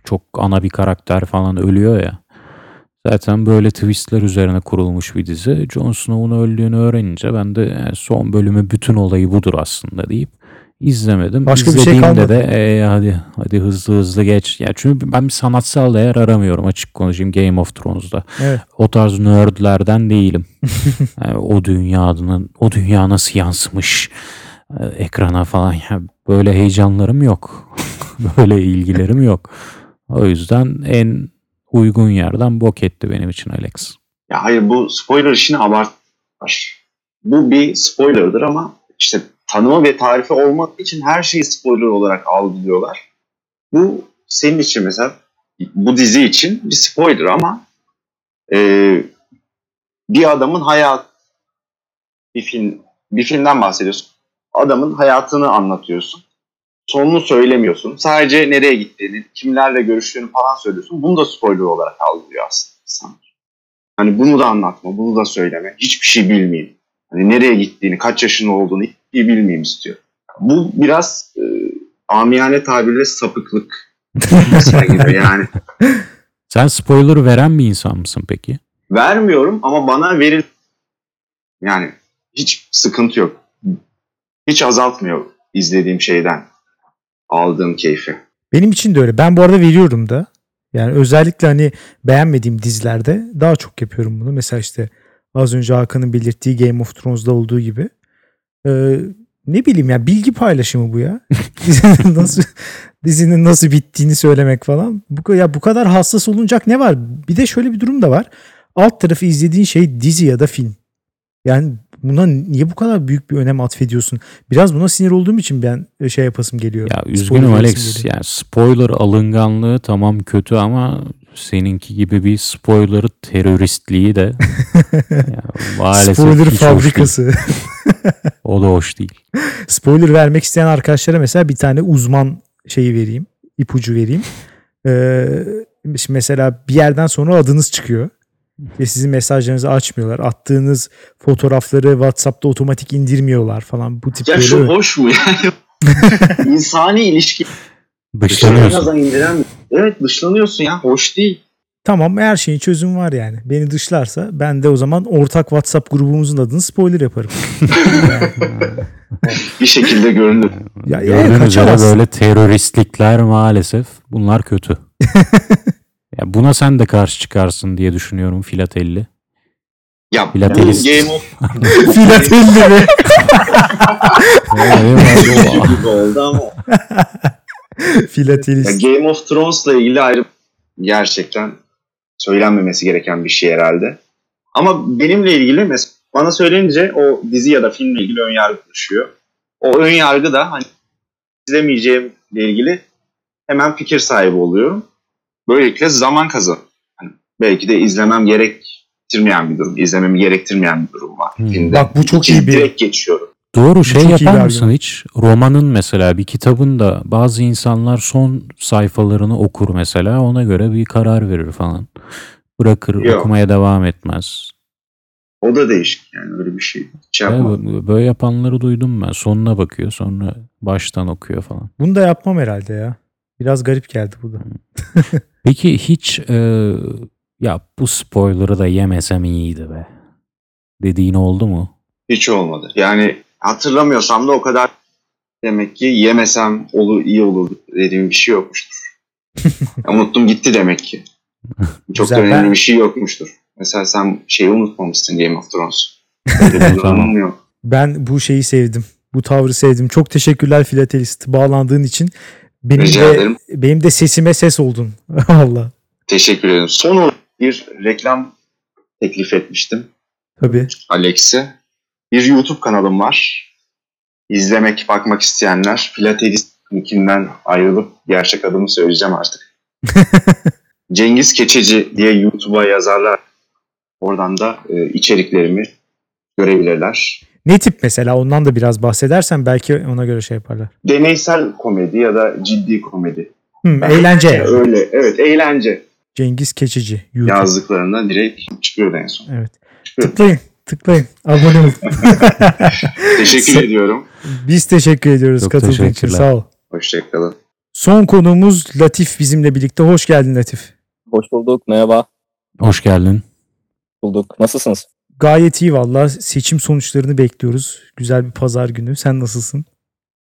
çok ana bir karakter falan ölüyor ya. Zaten böyle twistler üzerine kurulmuş bir dizi. Jon Snow'un öldüğünü öğrenince ben de "E, son bölümü bütün olayı budur aslında deyip izlemedim. Başka bir şey İzlediğimde kalmadı. de "E, hadi hadi hızlı hızlı geç. Ya çünkü ben bir sanatsal değer aramıyorum açık konuşayım Game of Thrones'da. Evet. O tarz nerdlerden değilim. Yani o dünyanın o dünya nasıl yansımış e, ekrana falan ya böyle heyecanlarım yok. böyle ilgilerim yok. O yüzden en uygun yerden bok etti benim için Alex. Ya hayır bu spoiler işini abartmış. Bu bir spoilerdır ama işte tanımı ve tarifi olmadığı için her şeyi spoiler olarak algılıyorlar. Bu senin için mesela bu dizi için bir spoiler ama e, bir adamın hayat bir film bir filmden bahsediyorsun. Adamın hayatını anlatıyorsun. Sonunu söylemiyorsun. Sadece nereye gittiğini, kimlerle görüştüğünü falan söylüyorsun. Bunu da spoiler olarak algılıyor aslında insanlar. Hani bunu da anlatma, bunu da söyleme. Hiçbir şey bilmeyeyim. Hani nereye gittiğini, kaç yaşında olduğunu şey bilmeyeyim istiyor. Bu biraz e, amiyane tabirle sapıklık sergiliyor yani. Sen spoiler veren bir insan mısın peki? Vermiyorum ama bana veril yani hiç sıkıntı yok. Hiç azaltmıyor izlediğim şeyden aldığım keyfi. Benim için de öyle. Ben bu arada veriyorum da. Yani özellikle hani beğenmediğim dizilerde daha çok yapıyorum bunu. Mesela işte az önce Hakan'ın belirttiği Game of Thrones'da olduğu gibi. Ee, ne bileyim ya bilgi paylaşımı bu ya. dizinin nasıl dizinin nasıl bittiğini söylemek falan. Bu ya bu kadar hassas olunacak ne var? Bir de şöyle bir durum da var. Alt tarafı izlediğin şey dizi ya da film. Yani buna niye bu kadar büyük bir önem atfediyorsun? Biraz buna sinir olduğum için ben e, şey yapasım geliyor. Ya üzgünüm Alex. geliyor. Yani spoiler alınganlığı tamam kötü ama seninki gibi bir spoiler teröristliği de yani maalesef Spoiler fabrikası. O da hoş değil. Spoiler vermek isteyen arkadaşlara mesela bir tane uzman şeyi vereyim. ipucu vereyim. Ee, şimdi mesela bir yerden sonra adınız çıkıyor. Ve sizin mesajlarınızı açmıyorlar. Attığınız fotoğrafları WhatsApp'ta otomatik indirmiyorlar falan. Bu tip Ya böyle şu hoş mu yani? İnsani ilişki Dışlanıyorsun. İndiren Evet dışlanıyorsun ya. Hoş değil. Tamam her şeyin çözüm var yani. Beni dışlarsa ben de o zaman ortak WhatsApp grubumuzun adını spoiler yaparım. Bir şekilde görünür. ya, ya Gördüğünüz üzere böyle teröristlikler maalesef bunlar kötü. ya buna sen de karşı çıkarsın diye düşünüyorum Filatelli. Ya Filatelist. Game of Filatelli mi? Oldu ama ya Filatelist. Game of Thrones'la ilgili ayrı gerçekten söylenmemesi gereken bir şey herhalde. Ama benimle ilgili mesela bana söylenince o dizi ya da filmle ilgili ön yargı oluşuyor. O ön yargı da hani izlemeyeceğimle ilgili hemen fikir sahibi oluyorum. Böylelikle zaman kazan. Hani belki de izlemem gerektirmeyen bir durum. izlememi gerektirmeyen bir durum var. Hmm. Filmde. Bak bu çok iyi bir Direkt geçiyorum. Doğru şey çok yapar mısın hiç? Romanın mesela bir kitabın da bazı insanlar son sayfalarını okur mesela ona göre bir karar verir falan. Bırakır Yok. okumaya devam etmez. O da değişik yani öyle bir şey. Hiç Ya yapmadım. böyle yapanları duydum ben. Sonuna bakıyor sonra baştan okuyor falan. Bunu da yapmam herhalde ya. Biraz garip geldi bu da. Peki hiç e, ya bu spoiler'ı da yemesem iyiydi be dediğin oldu mu? Hiç olmadı. Yani hatırlamıyorsam da o kadar demek ki yemesem olur iyi olur dediğim bir şey yokmuştur. Unuttum gitti demek ki. Çok da Güzel, önemli ben- bir şey yokmuştur. Mesela sen şeyi unutmamışsın Game of Thrones. Yok. Ben bu şeyi sevdim. Bu tavrı sevdim. Çok teşekkürler filatelist. Bağlandığın için. Benim Rica de ederim. benim de sesime ses oldun. Allah. Teşekkür ederim. Son olarak bir reklam teklif etmiştim Tabii. Alex'e. Bir YouTube kanalım var. İzlemek, bakmak isteyenler Filatelist nickinden ayrılıp gerçek adımı söyleyeceğim artık. Cengiz Keçeci diye YouTube'a yazarlar. Oradan da e, içeriklerimi görebilirler. Ne tip mesela ondan da biraz bahsedersen belki ona göre şey yaparlar. Deneysel komedi ya da ciddi komedi. Hı, eğlence. yani. Öyle, evet eğlence Cengiz Keçici. YouTube. yazdıklarında direkt çıkıyordu en son. Evet. Tıklayın. Tıklayın. Abone olun. Teşekkür ediyorum. Biz teşekkür ediyoruz Çok katıldığın için. teşekkürler. Sağ ol. Hoşçakalın. Son konuğumuz Latif bizimle birlikte. Hoş geldin Latif. Hoş bulduk. Merhaba. Hoş geldin. Bulduk. Nasılsınız? Gayet iyi valla. Seçim sonuçlarını bekliyoruz. Güzel bir pazar günü. Sen nasılsın?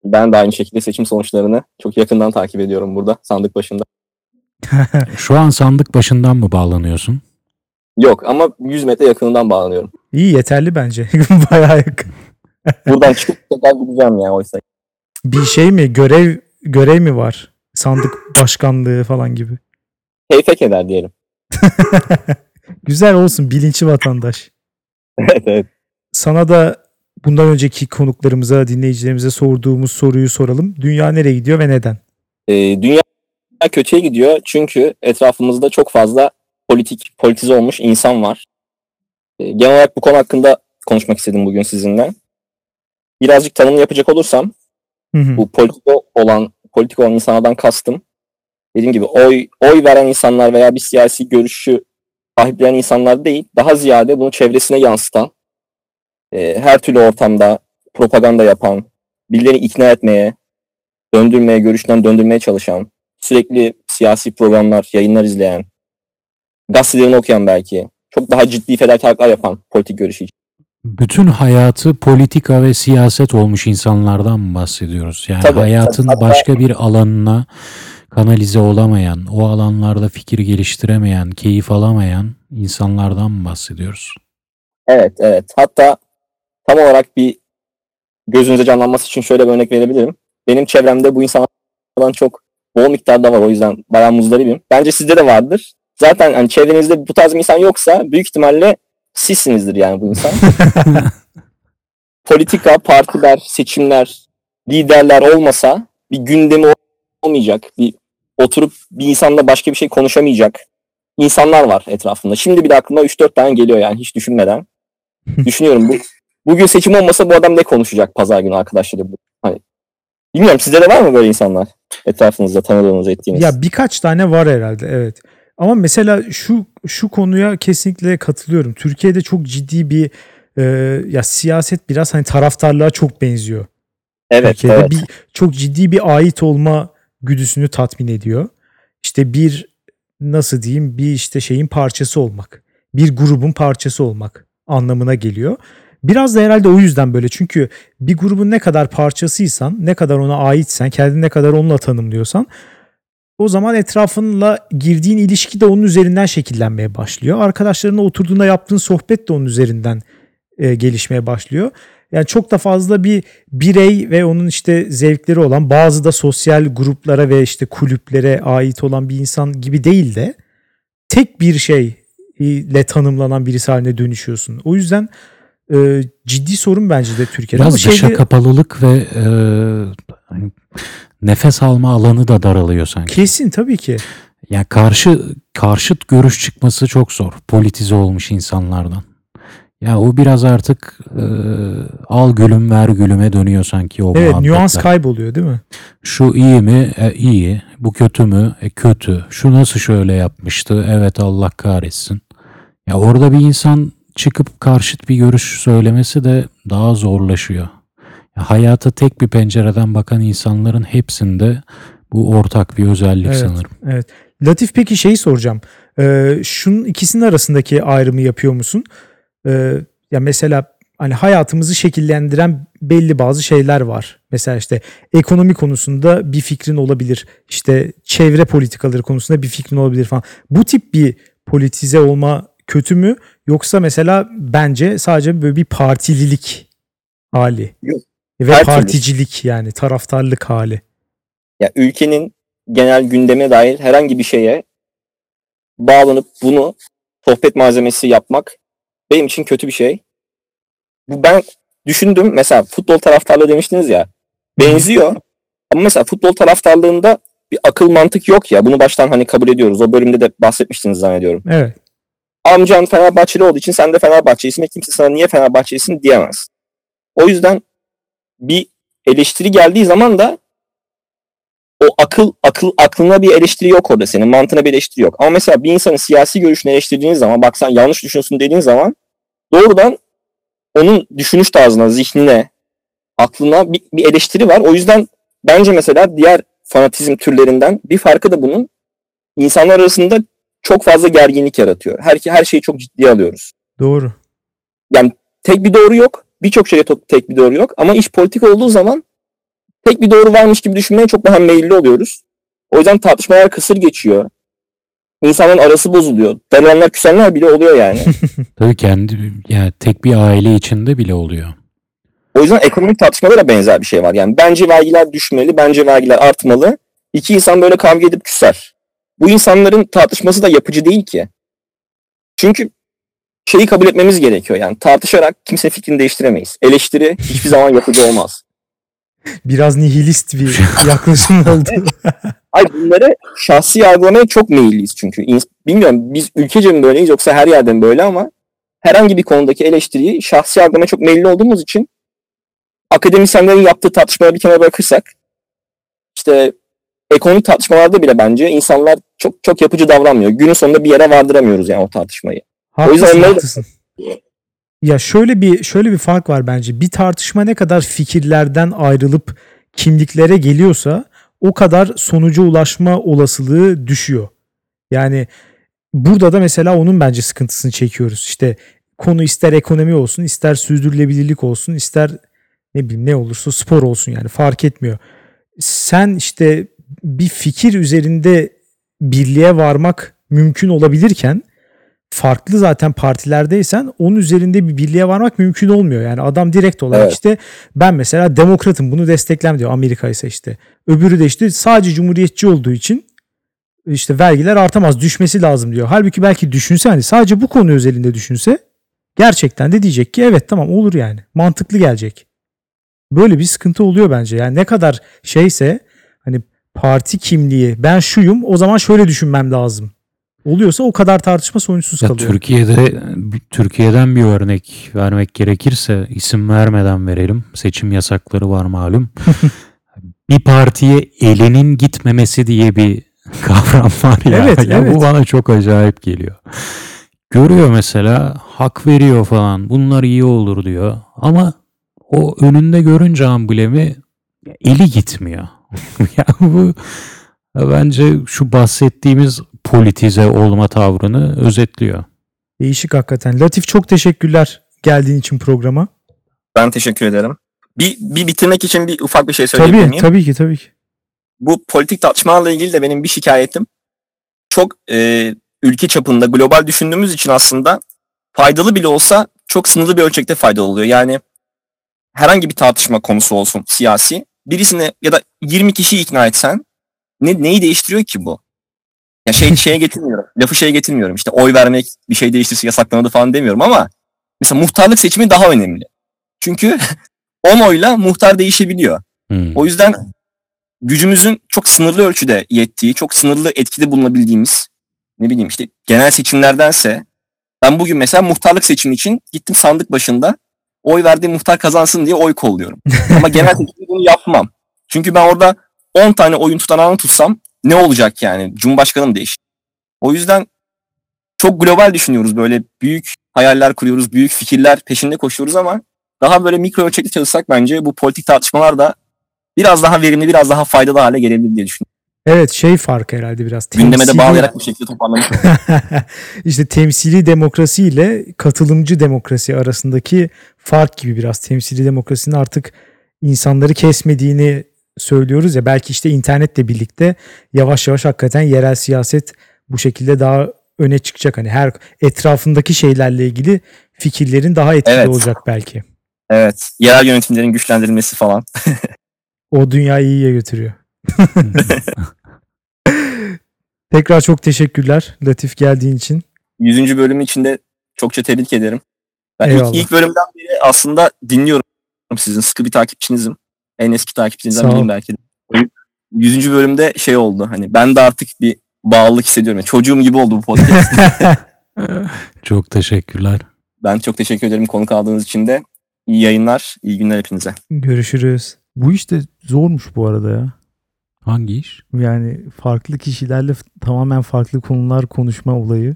Ben de aynı şekilde seçim sonuçlarını çok yakından takip ediyorum burada sandık başında. Şu an sandık başından mı bağlanıyorsun? Yok ama 100 metre yakınından bağlanıyorum. İyi yeterli bence. Bayağı yakın. Buradan çıkıp tekrar gideceğim ya oysa. Bir şey mi? Görev görev mi var? Sandık başkanlığı falan gibi. Keyfe keder diyelim. Güzel olsun. Bilinçli vatandaş. evet evet. Sana da bundan önceki konuklarımıza, dinleyicilerimize sorduğumuz soruyu soralım. Dünya nereye gidiyor ve neden? Ee, dünya kötüye gidiyor çünkü etrafımızda çok fazla politik, politize olmuş insan var. Ee, genel olarak bu konu hakkında konuşmak istedim bugün sizinle. Birazcık tanım yapacak olursam Hı hı. bu politiko olan politik olan insanlardan kastım. Dediğim gibi oy oy veren insanlar veya bir siyasi görüşü sahiplenen insanlar değil, daha ziyade bunu çevresine yansıtan, e, her türlü ortamda propaganda yapan, birilerini ikna etmeye, döndürmeye, görüşten döndürmeye çalışan, sürekli siyasi programlar, yayınlar izleyen, gazetelerini okuyan belki, çok daha ciddi fedakarlıklar yapan politik görüşü için. Bütün hayatı politika ve siyaset olmuş insanlardan mı bahsediyoruz? Yani Tabii. hayatın Hatta- başka bir alanına kanalize olamayan, o alanlarda fikir geliştiremeyen, keyif alamayan insanlardan mı bahsediyoruz? Evet, evet. Hatta tam olarak bir gözünüze canlanması için şöyle bir örnek verebilirim. Benim çevremde bu insanlardan çok bol miktarda var o yüzden bayağı muzdaribim. Bence sizde de vardır. Zaten hani çevrenizde bu tarz bir insan yoksa büyük ihtimalle sizsinizdir yani bu insan. Politika, partiler, seçimler, liderler olmasa bir gündemi olmayacak. Bir oturup bir insanla başka bir şey konuşamayacak insanlar var etrafında. Şimdi bile aklıma 3-4 tane geliyor yani hiç düşünmeden. Düşünüyorum bu bugün seçim olmasa bu adam ne konuşacak pazar günü arkadaşları? Hani, bilmiyorum sizde de var mı böyle insanlar etrafınızda tanıdığınız ettiğiniz? Ya birkaç tane var herhalde evet. Ama mesela şu şu konuya kesinlikle katılıyorum. Türkiye'de çok ciddi bir e, ya siyaset biraz hani taraftarlığa çok benziyor. evet, Türkiye'de evet. bir çok ciddi bir ait olma güdüsünü tatmin ediyor. İşte bir nasıl diyeyim bir işte şeyin parçası olmak. Bir grubun parçası olmak anlamına geliyor. Biraz da herhalde o yüzden böyle. Çünkü bir grubun ne kadar parçasıysan, ne kadar ona aitsen, kendini ne kadar onunla tanımlıyorsan o zaman etrafınla girdiğin ilişki de onun üzerinden şekillenmeye başlıyor. Arkadaşlarınla oturduğunda yaptığın sohbet de onun üzerinden e, gelişmeye başlıyor. Yani çok da fazla bir birey ve onun işte zevkleri olan bazı da sosyal gruplara ve işte kulüplere ait olan bir insan gibi değil de tek bir şey ile tanımlanan birisi haline dönüşüyorsun. O yüzden e, ciddi sorun bence de Türkiye'de. Biraz dışa şeyde- kapalılık ve e, hani nefes alma alanı da daralıyor sanki. kesin tabii ki. Yani karşı karşıt görüş çıkması çok zor. Politize olmuş insanlardan. Ya o biraz artık e, al gülüm ver gülüme dönüyor sanki o Evet muhabbetler. nüans kayboluyor değil mi? Şu iyi mi? E, iyi. Bu kötü mü? E, kötü. Şu nasıl şöyle yapmıştı? Evet Allah kahretsin. Ya orada bir insan çıkıp karşıt bir görüş söylemesi de daha zorlaşıyor. Ya hayata tek bir pencereden bakan insanların hepsinde bu ortak bir özellik Evet. sanırım. Evet. Latif peki şeyi soracağım. Ee, şunun ikisinin arasındaki ayrımı yapıyor musun? Ee, ya mesela hani hayatımızı şekillendiren belli bazı şeyler var. Mesela işte ekonomi konusunda bir fikrin olabilir. İşte çevre politikaları konusunda bir fikrin olabilir falan. Bu tip bir politize olma kötü mü? Yoksa mesela bence sadece böyle bir partililik hali. Yok. Ve Her türlü. particilik yani taraftarlık hali. Ya ülkenin genel gündeme dair herhangi bir şeye bağlanıp bunu sohbet malzemesi yapmak benim için kötü bir şey. Bu ben düşündüm mesela futbol taraftarlığı demiştiniz ya benziyor ama mesela futbol taraftarlığında bir akıl mantık yok ya bunu baştan hani kabul ediyoruz. O bölümde de bahsetmiştiniz zannediyorum. Evet. Amcan Fenerbahçeli olduğu için sen de Fenerbahçelisin ve kimse sana niye Fenerbahçelisin diyemez. O yüzden bir eleştiri geldiği zaman da o akıl akıl aklına bir eleştiri yok orada senin mantığına bir eleştiri yok. Ama mesela bir insanın siyasi görüşünü eleştirdiğiniz zaman bak sen yanlış düşünüyorsun dediğin zaman doğrudan onun düşünüş tarzına, zihnine, aklına bir, bir eleştiri var. O yüzden bence mesela diğer fanatizm türlerinden bir farkı da bunun insanlar arasında çok fazla gerginlik yaratıyor. Her, her şeyi çok ciddiye alıyoruz. Doğru. Yani tek bir doğru yok. Birçok şeye to- tek bir doğru yok. Ama iş politik olduğu zaman tek bir doğru varmış gibi düşünmeye çok daha meyilli oluyoruz. O yüzden tartışmalar kısır geçiyor. İnsanların arası bozuluyor. Darılanlar küsenler bile oluyor yani. Tabii kendi yani tek bir aile içinde bile oluyor. O yüzden ekonomik tartışmalara benzer bir şey var. Yani bence vergiler düşmeli, bence vergiler artmalı. İki insan böyle kavga edip küser. Bu insanların tartışması da yapıcı değil ki. Çünkü şeyi kabul etmemiz gerekiyor. Yani tartışarak kimse fikrini değiştiremeyiz. Eleştiri hiçbir zaman yapıcı olmaz. Biraz nihilist bir yaklaşım oldu. Ay bunları şahsi yargılamaya çok meyilliyiz çünkü. Bilmiyorum biz ülkece mi böyleyiz yoksa her yerde mi böyle ama herhangi bir konudaki eleştiriyi şahsi yargılamaya çok meyilli olduğumuz için akademisyenlerin yaptığı tartışmaları bir kenara bırakırsak işte ekonomik tartışmalarda bile bence insanlar çok çok yapıcı davranmıyor. Günün sonunda bir yere vardıramıyoruz yani o tartışmayı. Haklısın, yüzden onları- haklısın. Ya şöyle bir şöyle bir fark var bence. Bir tartışma ne kadar fikirlerden ayrılıp kimliklere geliyorsa o kadar sonuca ulaşma olasılığı düşüyor. Yani burada da mesela onun bence sıkıntısını çekiyoruz. İşte konu ister ekonomi olsun, ister sürdürülebilirlik olsun, ister ne bileyim ne olursa spor olsun yani fark etmiyor. Sen işte bir fikir üzerinde birliğe varmak mümkün olabilirken farklı zaten partilerdeysen onun üzerinde bir birliğe varmak mümkün olmuyor. Yani adam direkt olarak Evet. işte ben mesela demokratım bunu desteklem diyor Amerika ise işte. Öbürü de işte sadece cumhuriyetçi olduğu için işte vergiler artamaz düşmesi lazım diyor. Halbuki belki düşünse hani sadece bu konu özelinde düşünse gerçekten de diyecek ki evet tamam olur yani mantıklı gelecek. Böyle bir sıkıntı oluyor bence. Yani ne kadar şeyse hani parti kimliği ben şuyum o zaman şöyle düşünmem lazım. Oluyorsa o kadar tartışma sonuçsuz Ya kalıyor. Türkiye'de Türkiye'den bir örnek vermek gerekirse isim vermeden verelim. Seçim yasakları var malum. bir partiye elinin gitmemesi diye bir kavram var ya. Evet, ya evet. Bu bana çok acayip geliyor. Görüyor mesela hak veriyor falan bunlar iyi olur diyor. Ama o önünde görünce amblemi eli gitmiyor. ya bu bence şu bahsettiğimiz politize olma tavrını özetliyor. Değişik hakikaten. Latif çok teşekkürler geldiğin için programa. Ben teşekkür ederim. Bir, bir bitirmek için bir ufak bir şey söyleyebilir Tabii miyim? tabii ki tabii ki. bu politik tartışmalarla ilgili de benim bir şikayetim. Çok e, ülke çapında global düşündüğümüz için aslında faydalı bile olsa çok sınırlı bir ölçekte faydalı oluyor. Yani herhangi bir tartışma konusu olsun siyasi birisine ya da 20 kişiyi ikna etsen ne, neyi değiştiriyor ki bu? Ya şey şeye getirmiyorum. Lafı şeye getirmiyorum. İşte oy vermek bir şey değiştirse yasaklanır falan demiyorum ama mesela muhtarlık seçimi daha önemli. Çünkü 10 oyla muhtar değişebiliyor. Hmm. O yüzden gücümüzün çok sınırlı ölçüde yettiği, çok sınırlı etkide bulunabildiğimiz ne bileyim işte genel seçimlerdense ben bugün mesela muhtarlık seçimi için gittim sandık başında oy verdiğim muhtar kazansın diye oy kolluyorum. Ama genel seçimde bunu yapmam. Çünkü ben orada 10 tane oyun tutanağını tutsam ne olacak yani? Cumhurbaşkanı mı değişir? O yüzden çok global düşünüyoruz böyle büyük hayaller kuruyoruz, büyük fikirler peşinde koşuyoruz ama daha böyle mikro ölçekli çalışsak bence bu politik tartışmalar da biraz daha verimli, biraz daha faydalı hale gelebilir diye düşünüyorum. Evet şey fark herhalde biraz. Gündeme de bağlayarak bu şekilde toparlamış. işte temsili demokrasi ile katılımcı demokrasi arasındaki fark gibi biraz. Temsili demokrasinin artık insanları kesmediğini söylüyoruz ya belki işte internetle birlikte yavaş yavaş hakikaten yerel siyaset bu şekilde daha öne çıkacak. Hani her etrafındaki şeylerle ilgili fikirlerin daha etkili Evet. olacak belki. Evet. Yerel yönetimlerin güçlendirilmesi falan. O dünyayı iyiye götürüyor. Tekrar çok teşekkürler Latif geldiğin için. 100. bölüm içinde çokça tebrik ederim. Ben Eyvallah. ilk, ilk bölümden beri aslında dinliyorum sizin sıkı bir takipçinizim. En eski takipçinizden biriyim belki de. 100. bölümde şey oldu hani ben de artık bir bağlılık hissediyorum. Yani çocuğum gibi oldu bu podcast. Çok teşekkürler. ben çok teşekkür ederim konuk aldığınız için de. İyi yayınlar, iyi günler hepinize. Görüşürüz. Bu işte zormuş bu arada ya. Hangi iş? Yani farklı kişilerle tamamen farklı konular konuşma olayı.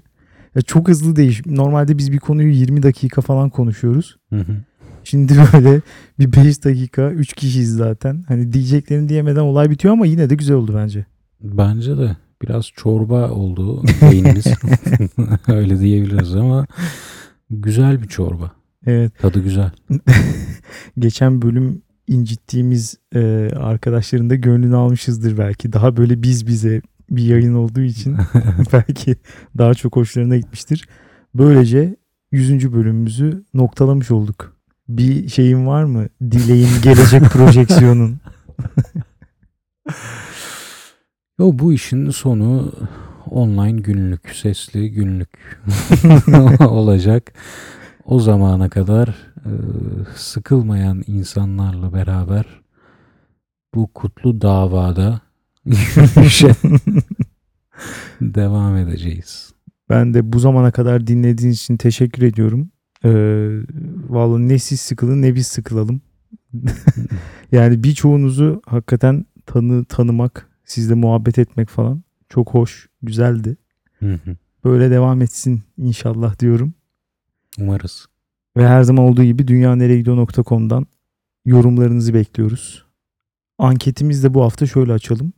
Ya çok hızlı değiş. Normalde biz bir konuyu 20 dakika falan konuşuyoruz. Hı hı. Şimdi böyle bir 5 dakika 3 kişiyiz zaten. Hani diyeceklerini diyemeden olay bitiyor ama yine de güzel oldu bence. Bence de biraz çorba oldu beynimiz. Öyle diyebiliriz ama güzel bir çorba. Evet. Tadı güzel. Geçen bölüm incittiğimiz e, arkadaşların da gönlünü almışızdır belki. Daha böyle biz bize bir yayın olduğu için belki daha çok hoşlarına gitmiştir. Böylece 100. bölümümüzü noktalamış olduk. Bir şeyin var mı? Dileğin gelecek projeksiyonun. Yo bu işin sonu online günlük, sesli günlük olacak. O zamana kadar e, sıkılmayan insanlarla beraber bu kutlu davada yürüyüşe devam edeceğiz. Ben de bu zamana kadar dinlediğiniz için teşekkür ediyorum. Ee, vallahi ne siz sıkılın ne biz sıkılalım. yani birçoğunuzu hakikaten tanı tanımak, sizle muhabbet etmek falan çok hoş, güzeldi. Hı hı. Böyle devam etsin inşallah diyorum. Umarız. Ve her zaman olduğu gibi dünyaneregidiyor.com'dan yorumlarınızı bekliyoruz. Anketimiz de bu hafta şöyle açalım.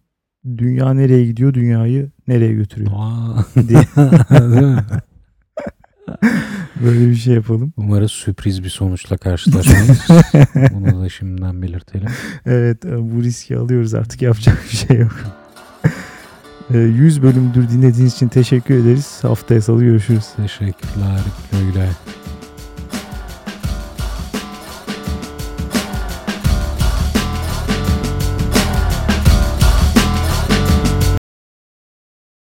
Dünya nereye gidiyor, dünyayı nereye götürüyor Aa, diye değil mi? böyle bir şey yapalım. Umarız sürpriz bir sonuçla karşılaşmayız. Bunu da şimdiden belirtelim. Evet e, bu riski alıyoruz artık yapacak bir şey yok. E, 100 bölümdür dinlediğiniz için teşekkür ederiz. Haftaya salı görüşürüz. Teşekkürler. Güle güle.